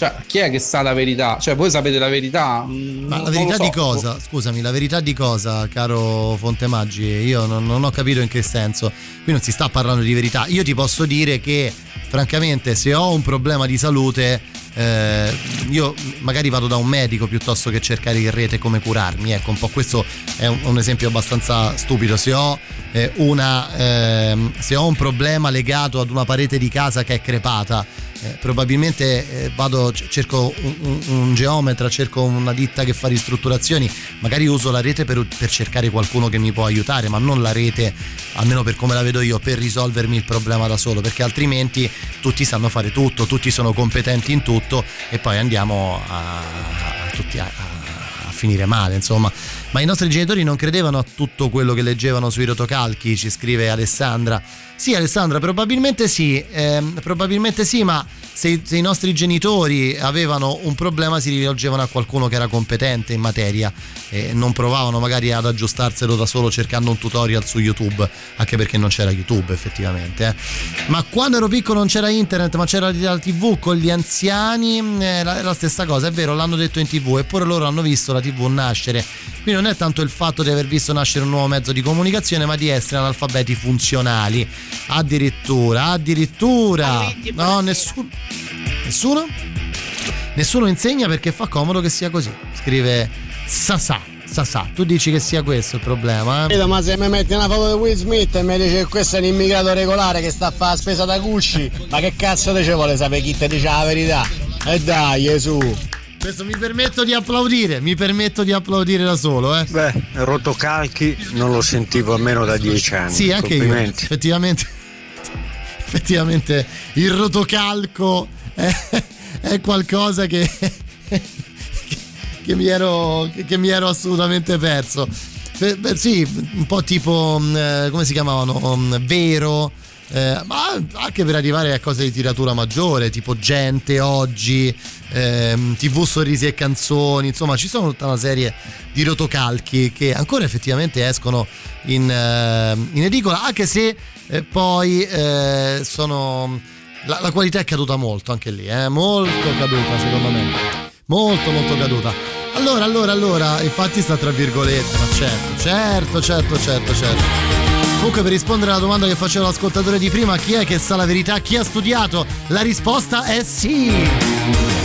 Cioè, chi è che sa la verità? Cioè, voi sapete la verità? Mm, Ma non- la verità so. di cosa? Scusami, la verità di cosa, caro Fontemaggi? Io non, non ho capito in che senso. Qui non si sta parlando di verità. Io ti posso dire che, francamente, se ho un problema di salute, eh, io magari vado da un medico piuttosto che cercare in rete come curarmi. Ecco, un po' questo è un, un esempio abbastanza stupido. Se ho, eh, una, ehm, se ho un problema legato ad una parete di casa che è crepata, eh, probabilmente eh, vado, cerco un, un- geometra, cerco una ditta che fa ristrutturazioni, magari uso la rete per, per cercare qualcuno che mi può aiutare, ma non la rete, almeno per come la vedo io, per risolvermi il problema da solo, perché altrimenti tutti sanno fare tutto, tutti sono competenti in tutto e poi andiamo a, a tutti a- a finire male, insomma. Ma i nostri genitori non credevano a tutto quello che leggevano sui rotocalchi, ci scrive Alessandra. Sì, Alessandra, probabilmente sì, ehm, probabilmente sì, ma se, se i nostri genitori avevano un problema si rivolgevano a qualcuno che era competente in materia e non provavano magari ad aggiustarselo da solo cercando un tutorial su YouTube, anche perché non c'era YouTube effettivamente. eh. Ma quando ero piccolo non c'era internet, ma c'era la TV con gli anziani, eh, era la stessa cosa, è vero, l'hanno detto in TV, eppure loro hanno visto la TV nascere. Quindi non è tanto il fatto di aver visto nascere un nuovo mezzo di comunicazione, ma di essere analfabeti funzionali. Addirittura, addirittura. No, nessuno. Nessuno? Nessuno insegna perché fa comodo che sia così. Scrive Sasà. Sasà, tu dici che sia questo il problema? eh? Vedo, ma se mi metti una foto di Will Smith e mi dice che questo è un immigrato regolare che sta a fare la spesa da Gucci, ma che cazzo te ci vuole sapere chi ti dice la verità? E dai, Gesù. Questo mi permetto di applaudire, mi permetto di applaudire da solo, eh. Beh, rotocalchi non lo sentivo almeno da dieci anni. Sì, anche io. Effettivamente, effettivamente il rotocalco è, è qualcosa che, che, mi ero, che, mi ero assolutamente perso. Per- per- sì, un po' tipo, mh, eh, come si chiamavano? Mh, Vero. Eh, ma anche per arrivare a cose di tiratura maggiore, tipo gente oggi, ehm, tv sorrisi e canzoni, insomma ci sono tutta una serie di rotocalchi che ancora effettivamente escono in, eh, in edicola, anche se eh, poi eh, sono... La, la qualità è caduta molto anche lì, eh, molto caduta secondo me, molto molto caduta. Allora, allora, allora, infatti sta tra virgolette, ma certo, certo, certo, certo, certo. Comunque per rispondere alla domanda che faceva l'ascoltatore di prima, chi è che sa la verità, chi ha studiato? La risposta è sì.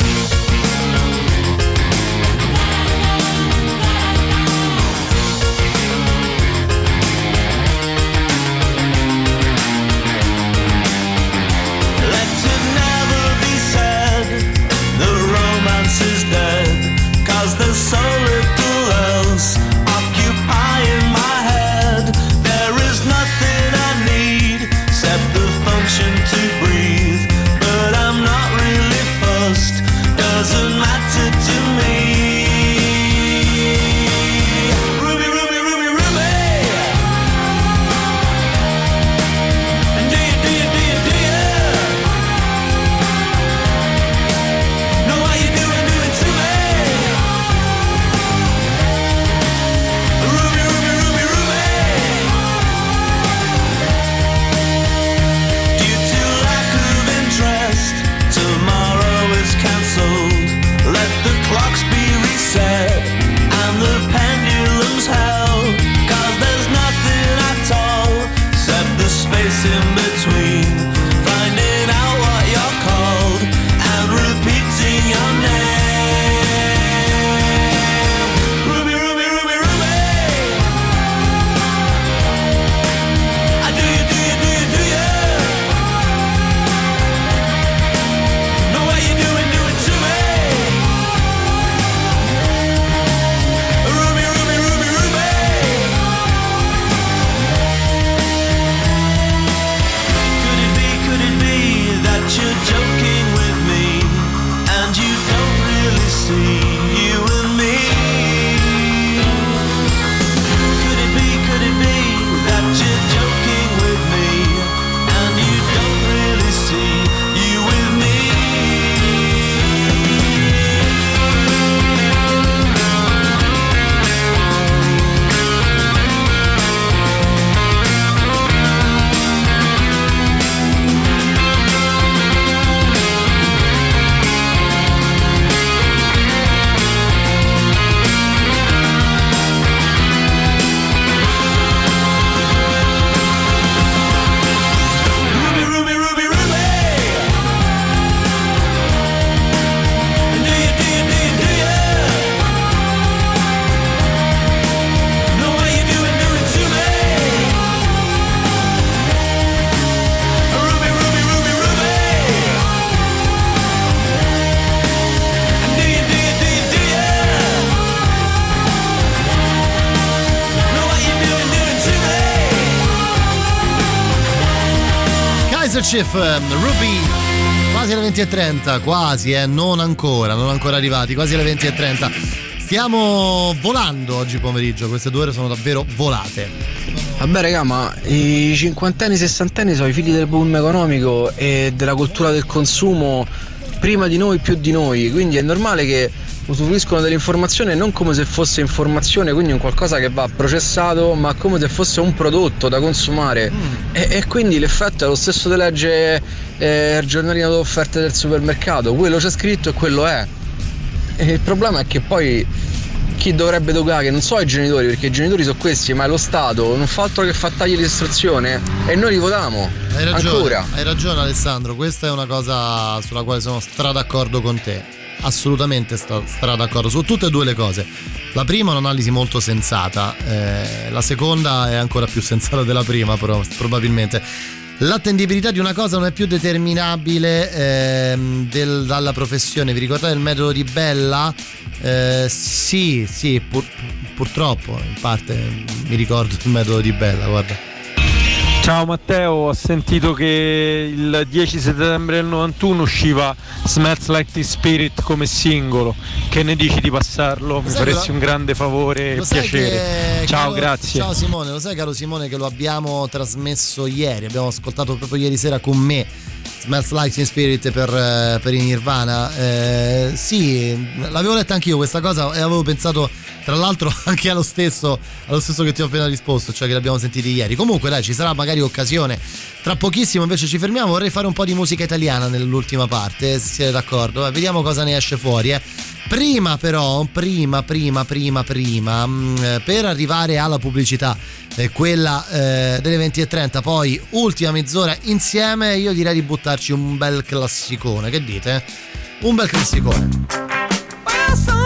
Handkerchief, um, Ruby. Quasi alle 20.30, quasi, eh, non ancora, non ancora arrivati, quasi alle 20.30. Stiamo volando oggi pomeriggio, queste due ore sono davvero volate. Vabbè raga, ma i cinquantenni, sessantenni sono i figli del boom economico e della cultura del consumo prima di noi, più di noi, quindi è normale che usufruiscono dell'informazione non come se fosse informazione, quindi un qualcosa che va processato, ma come se fosse un prodotto da consumare. E, e quindi l'effetto è lo stesso di legge eh, il giornalino d'offerte del supermercato, quello c'è scritto e quello è. E il problema è che poi chi dovrebbe educare, non so i genitori, perché i genitori sono questi, ma è lo Stato, non fa altro che fa tagli di istruzione e noi li votiamo. Hai ragione, Ancora. hai ragione Alessandro, questa è una cosa sulla quale sono stra d'accordo con te. Assolutamente sta, stra d'accordo su tutte e due le cose. La prima è un'analisi molto sensata, eh, la seconda è ancora più sensata della prima, però, probabilmente. L'attendibilità di una cosa non è più determinabile ehm, del- dalla professione. Vi ricordate il metodo di Bella? Eh, sì, sì, pur- purtroppo in parte mi ricordo il metodo di Bella, guarda. Ciao Matteo, ho sentito che il 10 settembre del 91 usciva Smells Like Teen Spirit come singolo. Che ne dici di passarlo? Mi faresti un grande favore e piacere. che- Ciao, caro- grazie. Ciao Simone, lo sai caro Simone che lo abbiamo trasmesso ieri, abbiamo ascoltato proprio ieri sera con me Smells Like Teen Spirit per, eh, per i Nirvana. Eh, sì, l'avevo letta anch'io questa cosa e avevo pensato tra l'altro anche allo stesso, allo stesso che ti ho appena risposto, cioè che l'abbiamo sentiti ieri. Comunque dai, ci sarà magari occasione. Tra pochissimo invece ci fermiamo, vorrei fare un po' di musica italiana nell'ultima parte, se siete d'accordo. Eh, Vediamo cosa ne esce fuori, eh. Prima però, prima, prima, prima, prima, mm, per arrivare alla pubblicità, eh, quella eh, delle 20.30, poi ultima mezz'ora insieme, io direi di buttarci un bel classicone, che dite? Un bel classicone. Someone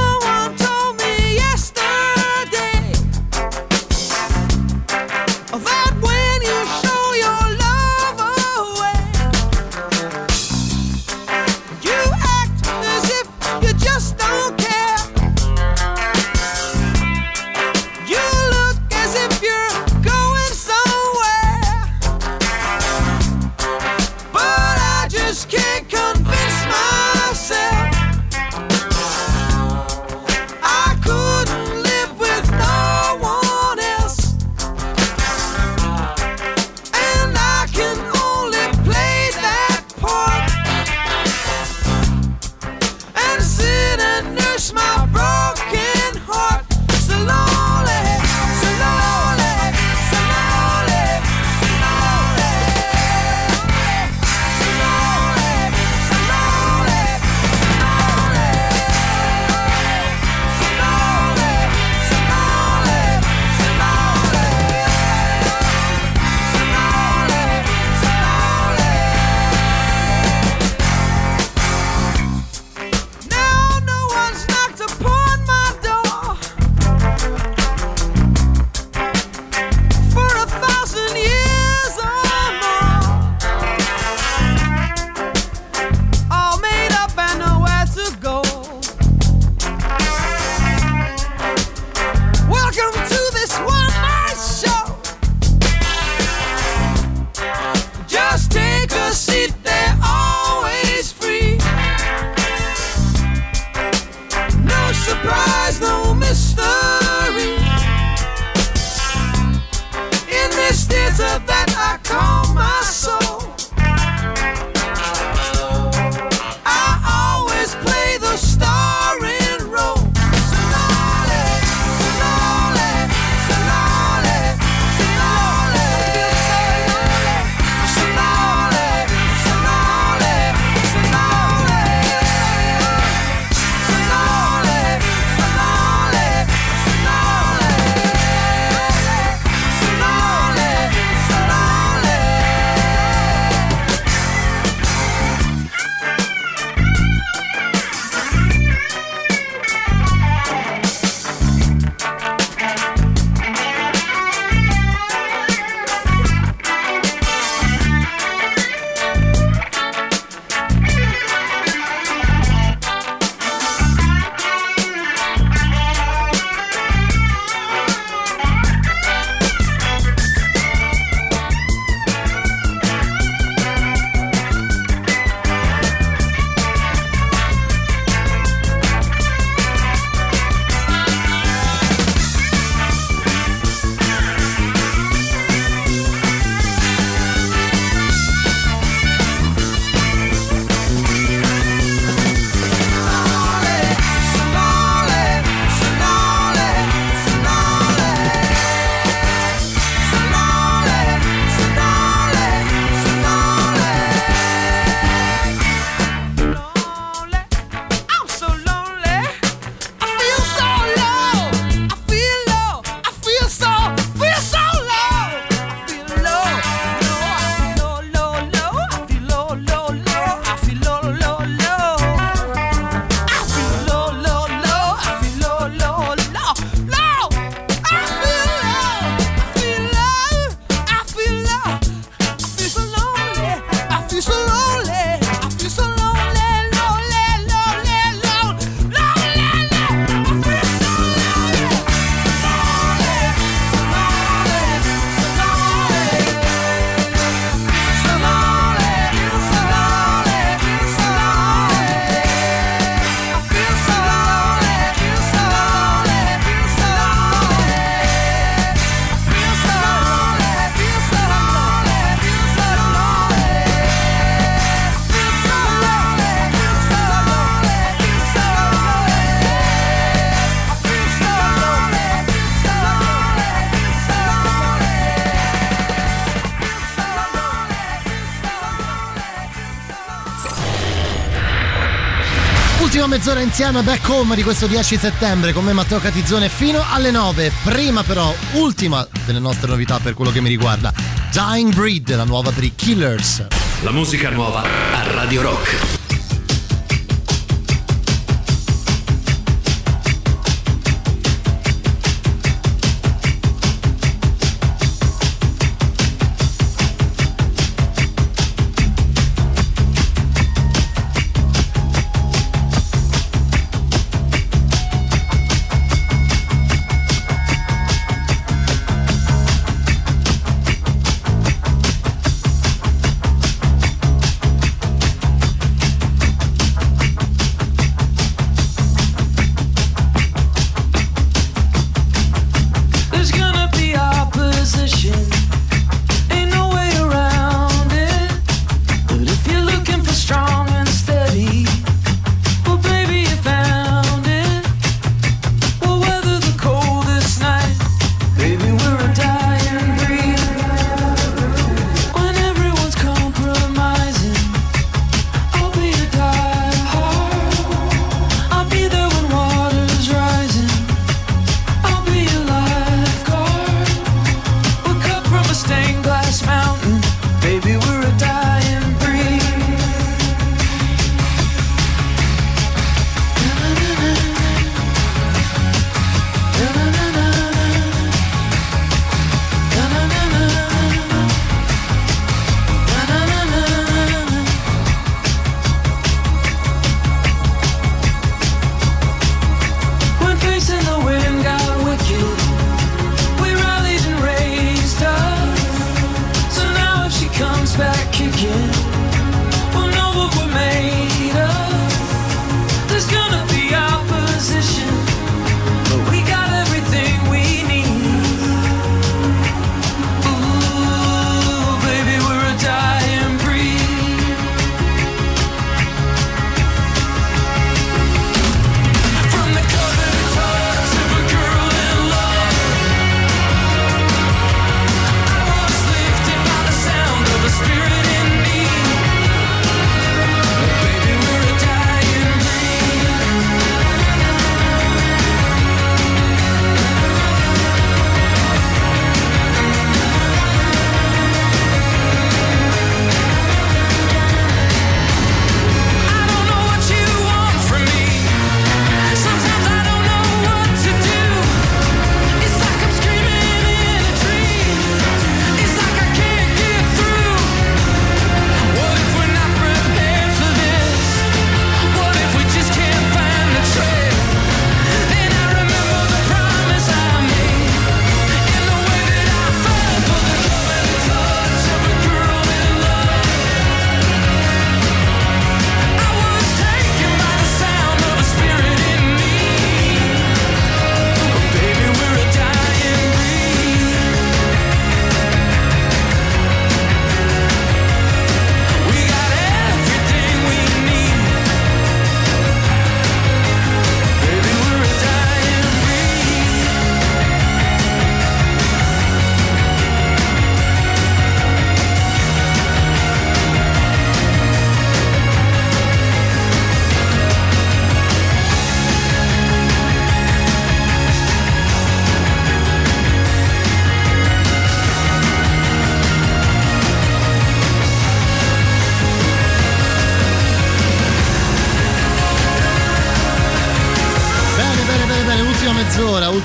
insieme back home di questo 10 settembre con me Matteo Catizzone fino alle 9. Prima però, ultima delle nostre novità per quello che mi riguarda, Dying Breed, la nuova per i Killers. La musica nuova a Radio Rock.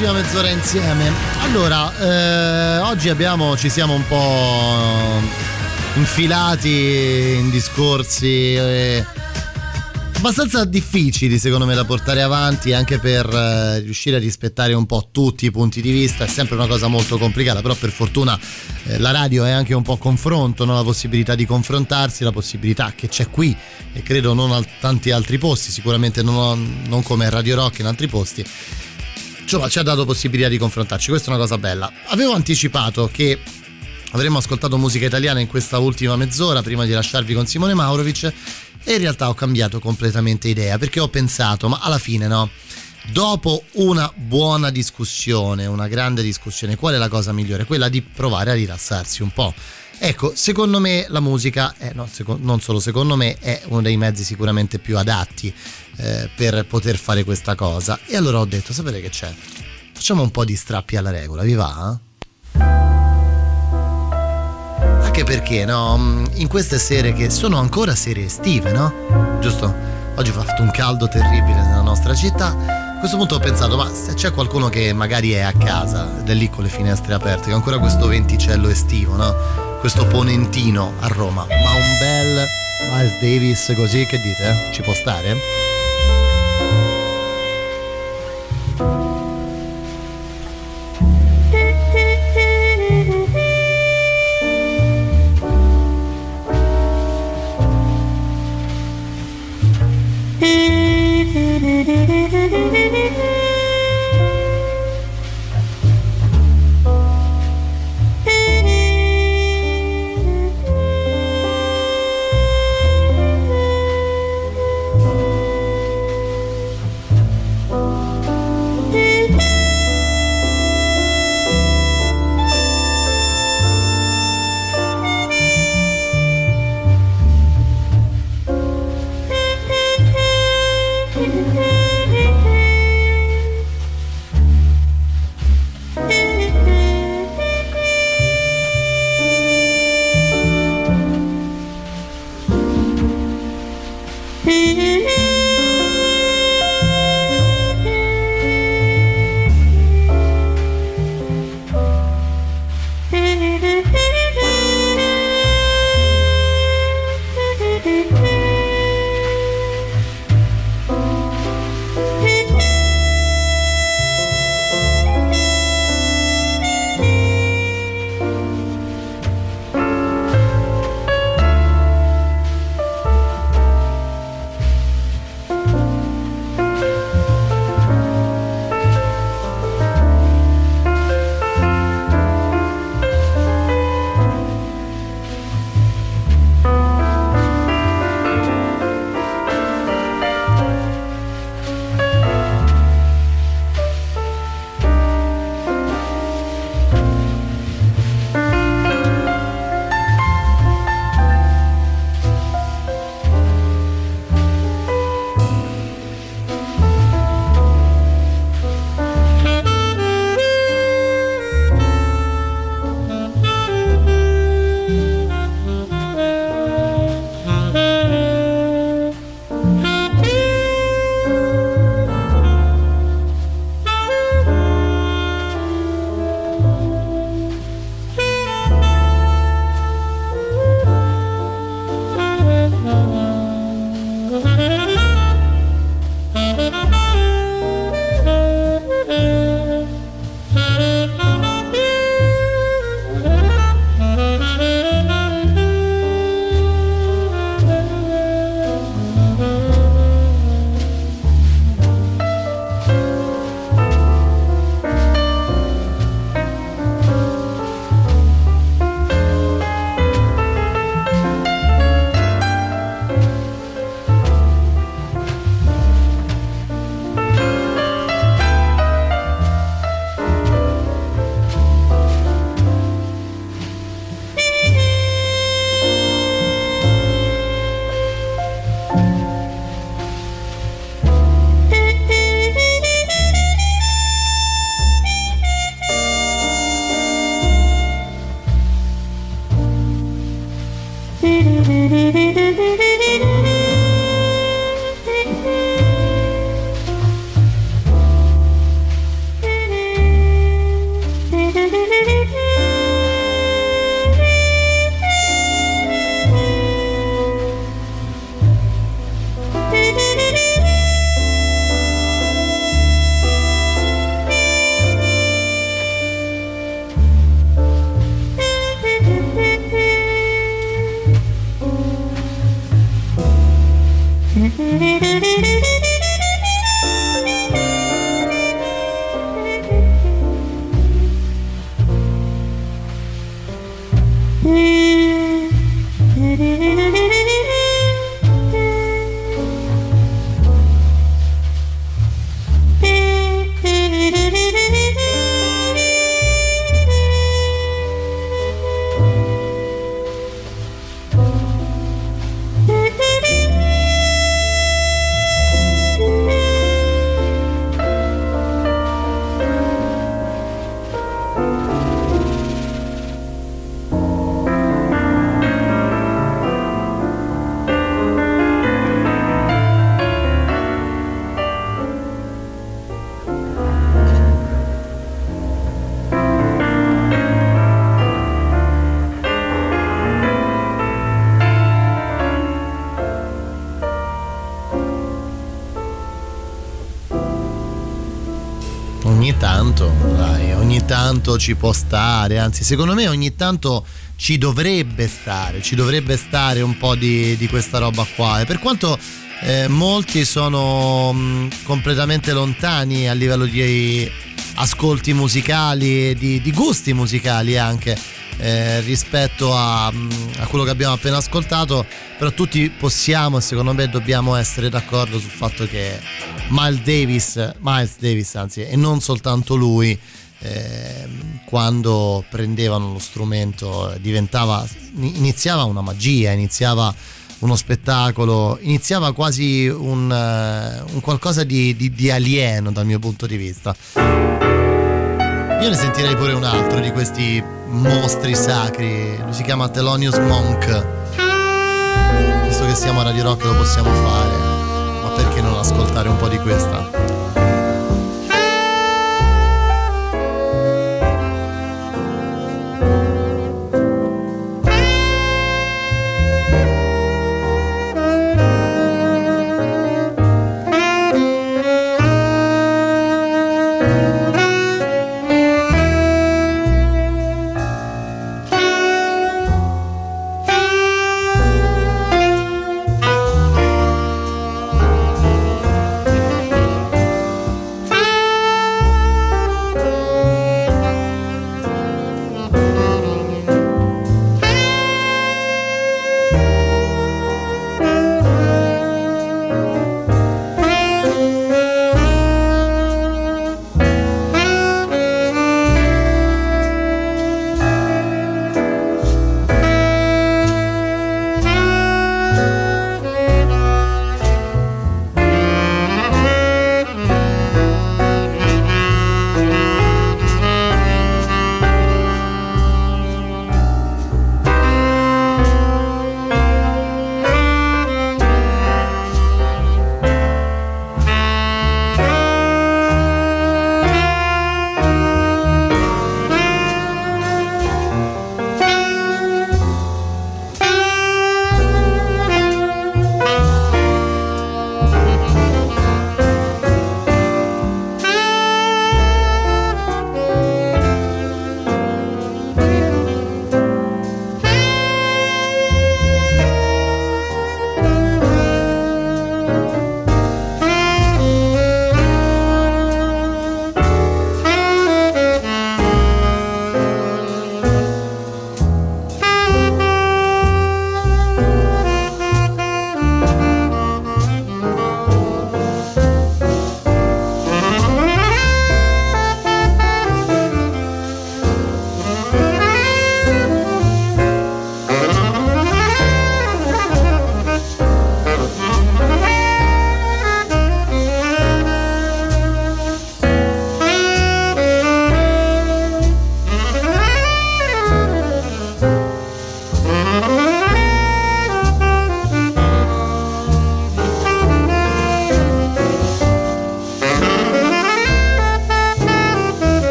Mezz'ora, ultima mezz'ora insieme. Allora, eh, oggi abbiamo, ci siamo un po' infilati in discorsi eh, abbastanza difficili secondo me da portare avanti anche per eh, riuscire a rispettare un po' tutti i punti di vista, è sempre una cosa molto complicata, però per fortuna eh, la radio è anche un po' confronto, no? la possibilità di confrontarsi, la possibilità che c'è qui e credo non a tanti altri posti, sicuramente non, non come Radio Rock in altri posti. Insomma, ci ha dato possibilità di confrontarci, questa è una cosa bella. Avevo anticipato che avremmo ascoltato musica italiana in questa ultima mezz'ora prima di lasciarvi con Simone Maurovic e in realtà ho cambiato completamente idea perché ho pensato, ma alla fine no, dopo una buona discussione, una grande discussione, qual è la cosa migliore? Quella di provare a rilassarsi un po'. Ecco, secondo me la musica, è, no, seco- non solo secondo me, è uno dei mezzi sicuramente più adatti eh, per poter fare questa cosa. E allora ho detto, sapete che c'è? Facciamo un po' di strappi alla regola, vi va? Anche perché, no? In queste sere che sono ancora sere estive, no? Giusto? Oggi fa fatto un caldo terribile nella nostra città. A questo punto ho pensato, ma se c'è qualcuno che magari è a casa ed è lì con le finestre aperte, che ancora questo venticello estivo, no? questo ponentino a Roma. Ma un bel Miles Davis così, che dite? Ci può stare? Mm-hmm. tanto ci può stare, anzi secondo me ogni tanto ci dovrebbe stare, ci dovrebbe stare un po' di, di questa roba qua. E per quanto eh, molti sono mh, completamente lontani a livello di ascolti musicali, di, di gusti musicali anche eh, rispetto a, mh, a quello che abbiamo appena ascoltato, però tutti possiamo e secondo me dobbiamo essere d'accordo sul fatto che Miles Davis, Miles Davis anzi, e non soltanto lui, eh, quando prendevano lo strumento diventava, iniziava una magia, iniziava uno spettacolo, iniziava quasi un, eh, un qualcosa di, di- di alieno dal mio punto di vista. Io ne sentirei pure un altro di questi mostri sacri, lui si chiama Thelonious Monk. Visto che siamo a Radio Rock lo possiamo fare, ma perché non ascoltare un po' di questa?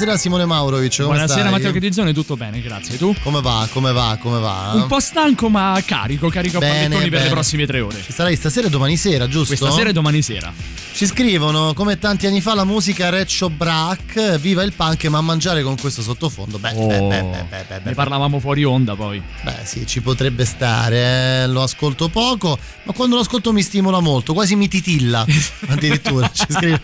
Buonasera Simone Maurovic, come Buonasera stai? Matteo Chedizzone, tutto bene, grazie. Tu? Come va, come va, come va? Un po' stanco ma carico, carico a Bene, pallettoni per bene. le prossime tre ore. Ci sarai stasera e domani sera, giusto? Questa sera e domani sera. Ci scrivono, come tanti anni fa, la musica Reccio Brac, viva il punk, ma a mangiare con questo sottofondo. Beh, Oh, beh, beh, beh, beh, beh, ne parlavamo fuori onda poi. Beh, sì, ci potrebbe stare, eh, lo ascolto poco, ma quando lo ascolto mi stimola molto, quasi mi titilla. Addirittura ci scrive.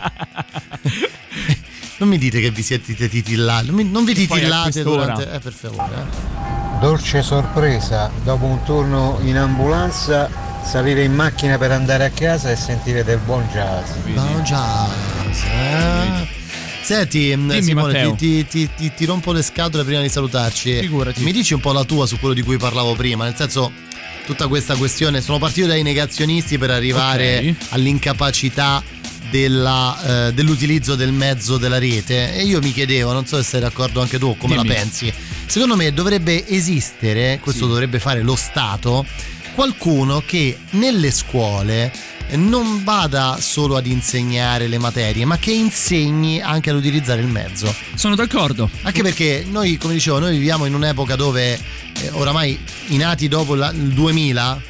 Non mi dite che vi siete titillati, non, vi titillate durante. Eh, per favore. eh. Dolce sorpresa, dopo un turno in ambulanza, salire in macchina per andare a casa e sentire del buon jazz. Buon jazz. eh. Senti, mh, Dimmi, Simone, ti, ti- ti- ti rompo le scatole prima di salutarci. Figurati. Mi dici un po' la tua su quello di cui parlavo prima, nel senso tutta questa questione, sono partito dai negazionisti per arrivare Ok. all'incapacità della, eh, dell'utilizzo del mezzo della rete e io mi chiedevo, non so se sei d'accordo anche tu, come Dimmi. la pensi. Secondo me dovrebbe esistere, questo dovrebbe fare lo Stato, qualcuno che nelle scuole non vada solo ad insegnare le materie, ma che insegni anche ad utilizzare il mezzo. Sono d'accordo. Anche perché noi, come dicevo, noi viviamo in un'epoca dove eh, oramai i nati dopo la- il 2000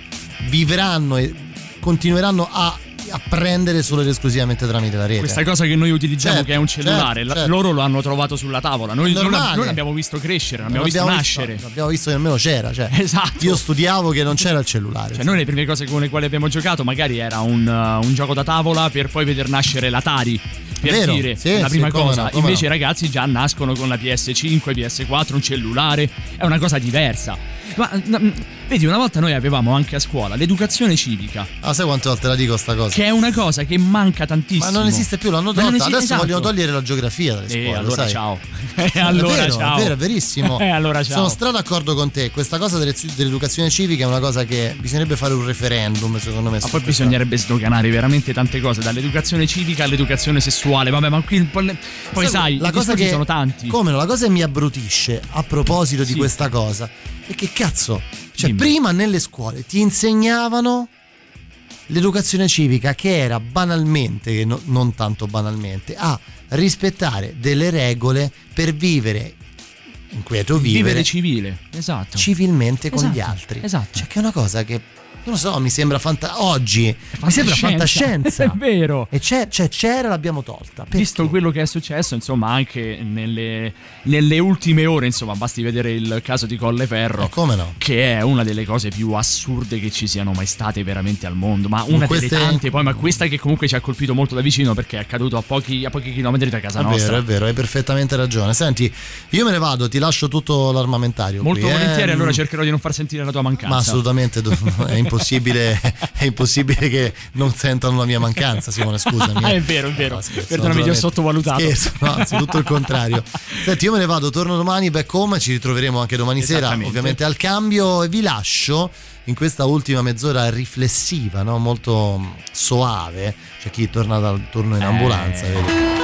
vivranno e continueranno a apprendere solo ed esclusivamente tramite la rete. Questa cosa che noi utilizziamo Certo, che è un cellulare, certo, certo. loro lo hanno trovato sulla tavola. Noi, Normale. noi l'abbiamo visto crescere, Non l'abbiamo visto abbiamo nascere. Visto, abbiamo visto che nemmeno c'era. Cioè, Esatto. Io studiavo che non c'era il cellulare. Cioè, noi le prime cose con le quali abbiamo giocato magari era un, uh, un gioco da tavola per poi veder nascere l'Atari. Per Vero, dire sì, la sì, prima come cosa. no, Invece no. i ragazzi già nascono con la PS5, PS4, un cellulare. È una cosa diversa. Ma mm, vedi, una volta noi avevamo anche a scuola l'educazione civica. Ah, sai quante volte la dico sta cosa? Che è una cosa che manca tantissimo. Ma non esiste più, l'hanno tolta. Adesso esatto. vogliono togliere la geografia dalle Eh, scuole. lo allora sai? ciao. Eh, allora è vero, ciao. È vero, è verissimo. Eh, allora ciao. Sono stra d'accordo con te. Questa cosa delle- dell'educazione civica è una cosa che bisognerebbe fare un referendum, secondo me. Ma poi bisognerebbe sdoganare veramente tante cose, dall'educazione civica all'educazione sessuale. Vabbè, ma qui poi, poi sai, la cosa che sono tanti. Come no, la cosa che mi abbrutisce a proposito di Sì. questa cosa è che cazzo, cioè prima nelle scuole ti insegnavano l'educazione civica che era banalmente, no- non tanto banalmente, a rispettare delle regole per vivere in quieto vivere, Vivere civile, esatto. civilmente con gli Esatto, altri. Esatto. Cioè che è una cosa che non lo so, mi sembra fanta- oggi mi sembra fantascienza. È vero. E c'è, c'è- c'era, l'abbiamo tolta. Perché? Visto quello che è successo, insomma, anche nelle, nelle ultime ore, insomma, basti vedere il caso di Colleferro. Eh, come no? Che è una delle cose più assurde che ci siano mai state veramente al mondo. Ma una Queste- delle tante, poi, ma questa che comunque ci ha colpito molto da vicino perché è accaduto a pochi, a pochi chilometri da casa È nostra. vero, è vero, hai perfettamente ragione. Senti, io me ne vado, ti lascio tutto l'armamentario. Molto qui, eh. volentieri, allora cercherò di non far sentire la tua mancanza. Ma assolutamente è impossibile, è impossibile che non sentano la mia mancanza, Simone, scusami. Ah, eh. è vero, è vero. No, scherzo, Perdonami, ti ho sottovalutato. Scherzo, no, anzi, tutto il contrario. Senti, io me ne vado, torno domani back home, ci ritroveremo anche domani sera, ovviamente al cambio e vi lascio in questa ultima mezz'ora riflessiva, no? molto mm, soave. C'è chi torna dal turno in ambulanza, vedi?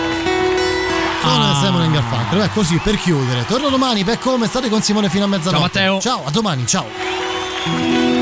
Con Ah. Simone in Garfunkel. Beh, così per chiudere. Torno domani, back home, state con Simone fino a mezzanotte. Matteo. Ciao, a domani, ciao.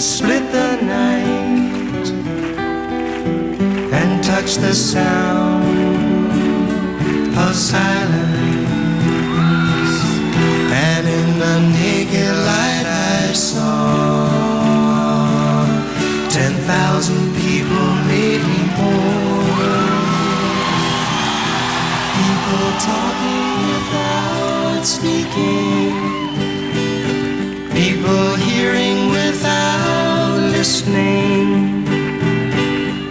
That split the night and touch the sound of silence. And in the naked light I saw. Ten thousand people made me more. People talking without speaking. People hearing listening.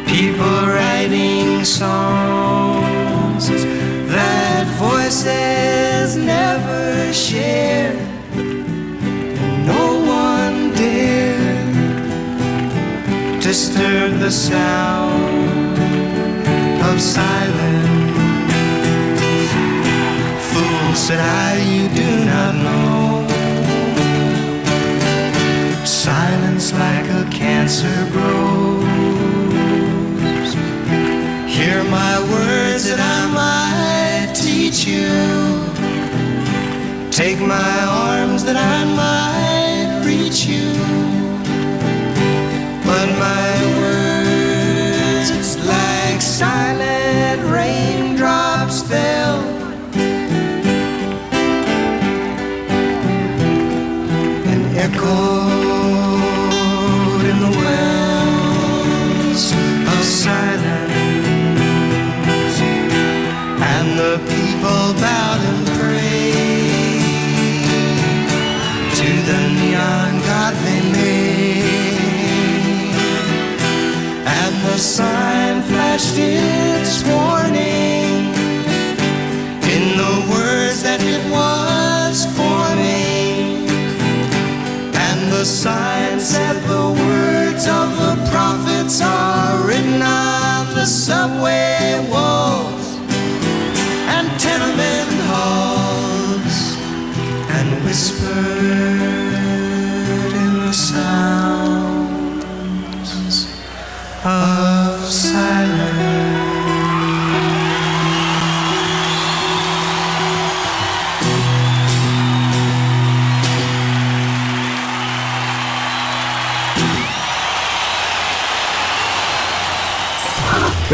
People writing songs that voices never share. And no one dare disturb the sound of silence. Fool, said I, you do not know. Silence like a cancer grows. Hear my words that I might teach you. Take my arms that I might reach you. But my words, it's like silent raindrops fell. And echoed